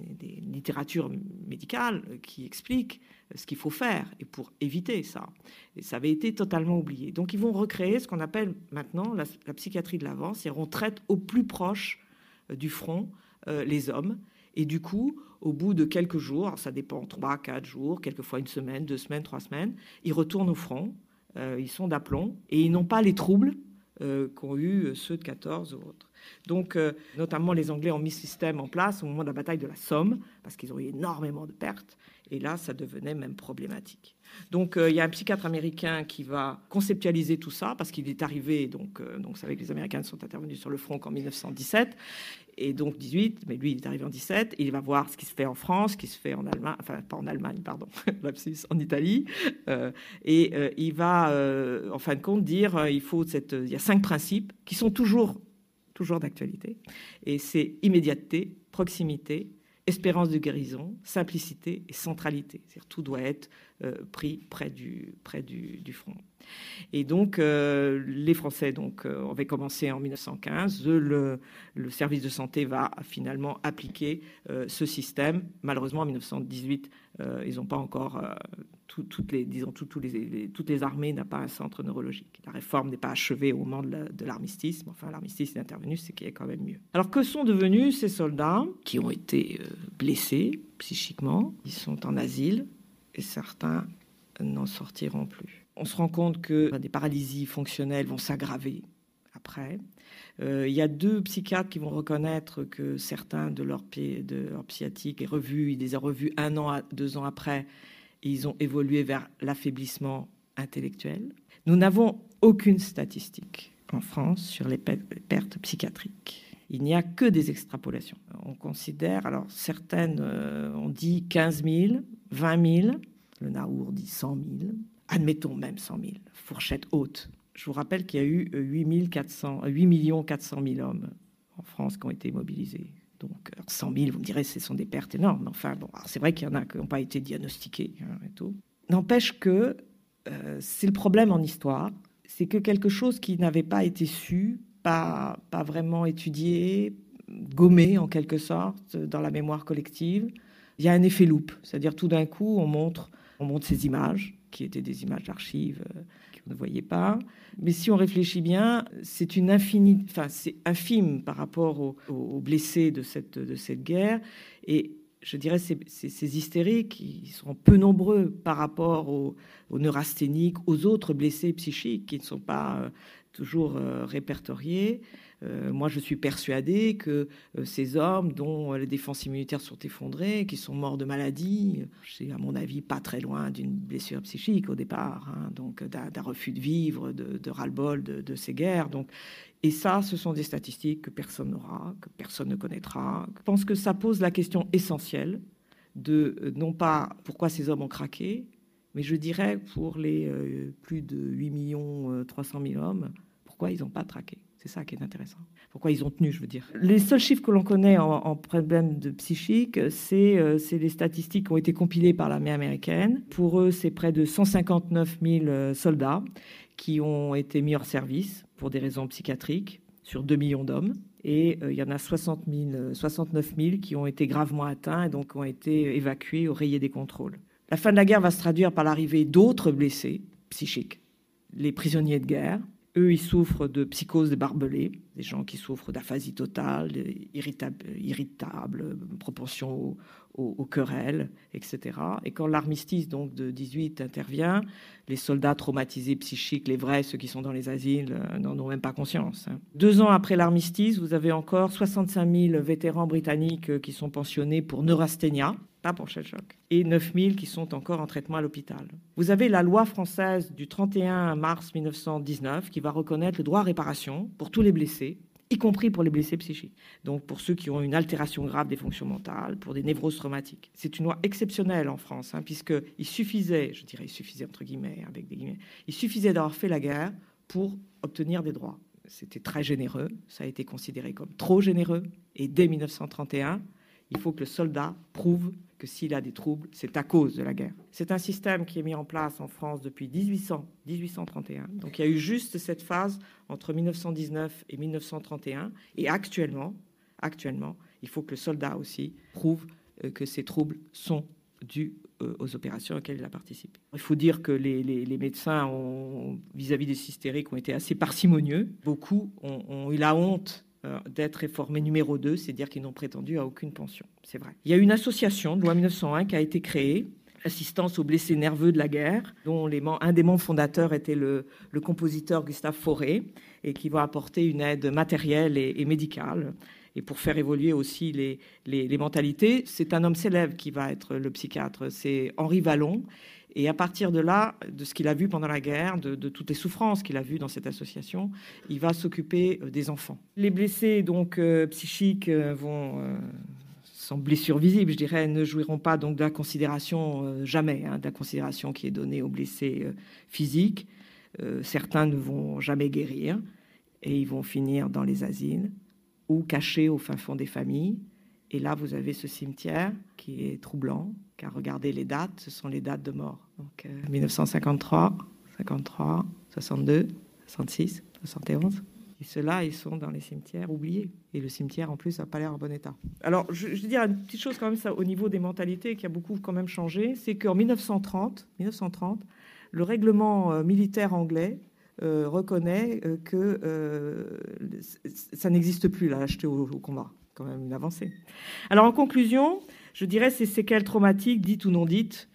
littératures médicales qui expliquent ce qu'il faut faire et pour éviter ça. Et ça avait été totalement oublié. Donc ils vont recréer ce qu'on appelle maintenant la, la psychiatrie de l'avance, c'est-à-dire on traite au plus proche euh, du front euh, les hommes. Et du coup, au bout de quelques jours, ça dépend, trois, quatre jours, quelquefois une semaine, deux semaines, trois semaines, ils retournent au front, euh, ils sont d'aplomb, et ils n'ont pas les troubles qu'ont eu ceux de 14 ou autres. Donc, notamment, les Anglais ont mis ce système en place au moment de la bataille de la Somme, parce qu'ils ont eu énormément de pertes, et là, ça devenait même problématique. Donc, il y a un psychiatre américain qui va conceptualiser tout ça, parce qu'il est arrivé, donc, donc vous savez que les Américains sont intervenus sur le front qu'en 1917, et donc 18, mais lui, il est arrivé en 17, et il va voir ce qui se fait en France, ce qui se fait en Allemagne, enfin, pas en Allemagne, pardon, en Italie, euh, et euh, il va, euh, en fin de compte, dire il faut il y a cinq principes qui sont toujours, toujours d'actualité, et c'est immédiateté, proximité, espérance de guérison, simplicité et centralité. Tout doit être euh, pris près du, front. Et donc, euh, les Français donc, euh, avaient commencé en 1915. Le, service de santé va finalement appliquer ce système. Malheureusement, en 1918, ils n'ont pas encore toutes les, disons, les, toutes les armées n'ont pas un centre neurologique. La réforme n'est pas achevée au moment de l'armistice. Enfin, l'armistice est intervenu, c'est qu'il y a quand même mieux. Alors, que sont devenus ces soldats qui ont été blessés psychiquement? Ils sont en asile et certains n'en sortiront plus. On se rend compte que des paralysies fonctionnelles vont s'aggraver après. Euh, il y a deux psychiatres qui vont reconnaître que certains de leurs de leur psychiatriques est revu, ils les ont revus un an, deux ans après, ils ont évolué vers l'affaiblissement intellectuel. Nous n'avons aucune statistique en France sur les pertes psychiatriques. Il n'y a que des extrapolations. On considère, alors certaines euh, ont dit 15 000, 20 000, le Naour dit 100 000, admettons même 100 000, fourchette haute. Je vous rappelle qu'il y a eu 8, 400, 8 400 000 hommes en France qui ont été mobilisés. Donc 100 000, vous me direz, ce sont des pertes énormes. Enfin, bon, c'est vrai qu'il y en a qui n'ont pas été diagnostiqués hein, et tout. N'empêche que euh, c'est le problème en histoire, c'est que quelque chose qui n'avait pas été su, pas, pas vraiment étudié, gommé en quelque sorte dans la mémoire collective, il y a un effet loupe, c'est-à-dire tout d'un coup on montre, on montre ces images qui étaient des images d'archives euh, qu'on ne voyait pas. Mais si on réfléchit bien, c'est une infinie, enfin c'est infime par rapport aux, blessés de cette, de cette guerre. Et je dirais ces, ces, hystériques, ils sont peu nombreux par rapport aux, neurasthéniques, aux autres blessés psychiques qui ne sont pas euh, toujours euh, répertoriés. Euh, moi, je suis persuadé que euh, ces hommes dont les défenses immunitaires sont effondrées, qui sont morts de maladie, c'est à mon avis pas très loin d'une blessure psychique au départ, hein, donc d'un refus de vivre, de, de ras-le-bol de, ces guerres. Donc, et ça, ce sont des statistiques que personne n'aura, que personne ne connaîtra. Je pense que ça pose la question essentielle de non pas pourquoi ces hommes ont craqué, mais je dirais pour les plus de 8 millions 300 000 hommes, pourquoi ils n'ont pas traqué c'est ça qui est intéressant. Pourquoi ils ont tenu, je veux dire? Les seuls chiffres que l'on connaît en, problème de psychique, euh, c'est les statistiques qui ont été compilées par l'armée américaine. Pour eux, c'est près de 159 000 euh, soldats qui ont été mis hors service pour des raisons psychiatriques sur 2 millions d'hommes. Et euh, il y en a 60 69 000 qui ont été gravement atteints et donc ont été évacués ou rayés des contrôles. La fin de la guerre va se traduire par l'arrivée d'autres blessés psychiques, les prisonniers de guerre, eux, ils souffrent de psychose des barbelés, des gens qui souffrent d'aphasie totale, irritable, irritable propension aux, querelles, etc. Et quand l'armistice donc de 18 intervient, les soldats traumatisés psychiques, les vrais, ceux qui sont dans les asiles, euh, n'en ont même pas conscience. Hein. Deux ans après l'armistice, vous avez encore 65 000 vétérans britanniques euh, qui sont pensionnés pour neurasthénia, pas pour shell choc, et 9 000 qui sont encore en traitement à l'hôpital. Vous avez la loi française du 31 mars 1919 qui va reconnaître le droit à réparation pour tous les blessés y compris pour les blessés psychiques. Donc pour ceux qui ont une altération grave des fonctions mentales, pour des névroses traumatiques. C'est une loi exceptionnelle en France, hein, puisqu'il suffisait, je dirais il suffisait entre guillemets, avec des guillemets, il suffisait d'avoir fait la guerre pour obtenir des droits. C'était très généreux, ça a été considéré comme trop généreux, et dès 1931, il faut que le soldat prouve que s'il a des troubles, c'est à cause de la guerre. C'est un système qui est mis en place en France depuis 1800, 1831. Donc il y a eu juste cette phase entre 1919 et 1931. Et actuellement, actuellement, il faut que le soldat aussi prouve euh, que ces troubles sont dus euh, aux opérations auxquelles il a participé. Il faut dire que les, médecins, vis-à-vis des hystériques, ont été assez parcimonieux. Beaucoup ont eu la honte d'être réformés numéro 2, c'est-à-dire qu'ils n'ont prétendu à aucune pension. C'est vrai. Il y a une association loi 1901 qui a été créée, assistance aux blessés nerveux de la guerre, dont un des membres fondateurs était le, compositeur Gustave Fauré, et qui va apporter une aide matérielle et, médicale. Et pour faire évoluer aussi les, les mentalités, c'est un homme célèbre qui va être le psychiatre, c'est Henri Vallon, et à partir de là, de ce qu'il a vu pendant la guerre, de, toutes les souffrances qu'il a vues dans cette association, il va s'occuper euh, des enfants. Les blessés donc euh, psychiques euh, vont sans blessure visible, je dirais, ne jouiront pas donc de considération jamais, hein, considération qui est donnée aux blessés physiques. certains ne vont jamais guérir et ils vont finir dans les asiles ou cachés au fin fond des familles. Et là, vous avez ce cimetière qui est troublant, car regardez les dates, ce sont les dates de mort. Donc 1953, 53, 62, 66, 71. Et ceux-là, ils sont dans les cimetières oubliés. Et le cimetière, en plus, n'a pas l'air en bon état. Alors, je, veux dire une petite chose quand même au niveau des mentalités qui a beaucoup quand même changé, c'est qu'en 1930, 1930, le règlement euh, militaire anglais euh, reconnaît euh, que ça n'existe plus, au, au, combat. Quand même une avancée. Alors, en conclusion, je dirais ces séquelles traumatiques, dites ou non dites,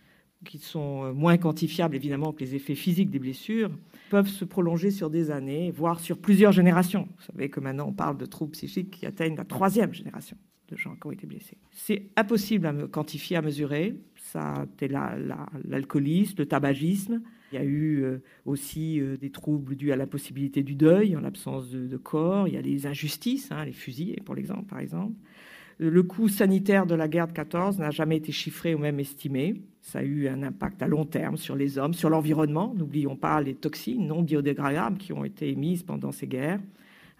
qui sont euh, moins quantifiables évidemment que les effets physiques des blessures, peuvent se prolonger sur des années, voire sur plusieurs générations. Vous savez que maintenant on parle de troubles psychiques qui atteignent la troisième génération de gens qui ont été blessés. C'est impossible à quantifier, à mesurer. Ça, c'est l'alcoolisme, la, le tabagisme. Il y a eu euh, aussi euh, des troubles dus à l'impossibilité du deuil, en l'absence de, corps. Il y a les injustices, hein, les fusillés, pour l'exemple, par exemple. Le coût sanitaire de la guerre de 14 n'a jamais été chiffré ou même estimé. Ça a eu un impact à long terme sur les hommes, sur l'environnement. N'oublions pas les toxines non biodégradables qui ont été émises pendant ces guerres hein,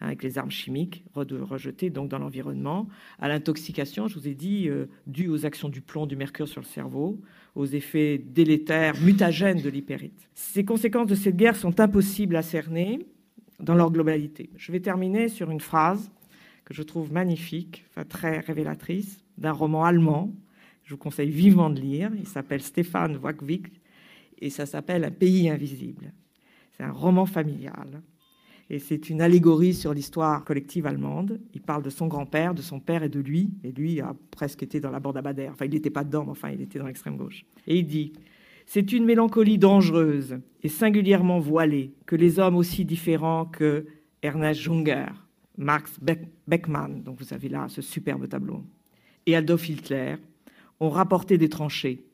avec les armes chimiques rejetées donc dans l'environnement, à l'intoxication, je vous ai dit, euh, due aux actions du plomb, du mercure sur le cerveau, aux effets délétères, mutagènes de l'hypérite. Ces conséquences de cette guerre sont impossibles à cerner dans leur globalité. Je vais terminer sur une phrase que je trouve magnifique, enfin, très révélatrice, d'un roman allemand. Je vous conseille vivement de lire. Il s'appelle Stéphane Wackwick et ça s'appelle Un pays invisible. C'est un roman familial et c'est une allégorie sur l'histoire collective allemande. Il parle de son grand-père, de son père et de lui. Et lui a presque été dans la bande à Bader. Enfin, il n'était pas dedans, mais enfin, il était dans l'extrême gauche. Et il dit C'est une mélancolie dangereuse et singulièrement voilée que les hommes aussi différents que Ernest Junger, Max Beckmann, donc vous avez là ce superbe tableau, et Adolf Hitler ont rapporté des tranchées,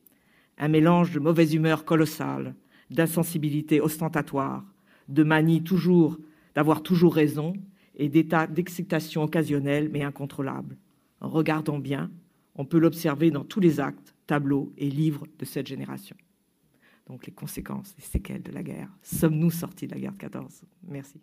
un mélange de mauvaise humeur colossale, d'insensibilité ostentatoire, de manie toujours d'avoir toujours raison et d'état d'excitation occasionnelle mais incontrôlable. En regardant bien, on peut l'observer dans tous les actes, tableaux et livres de cette génération. Donc les conséquences, les séquelles de la guerre. Sommes-nous sortis de la guerre de 14 Merci.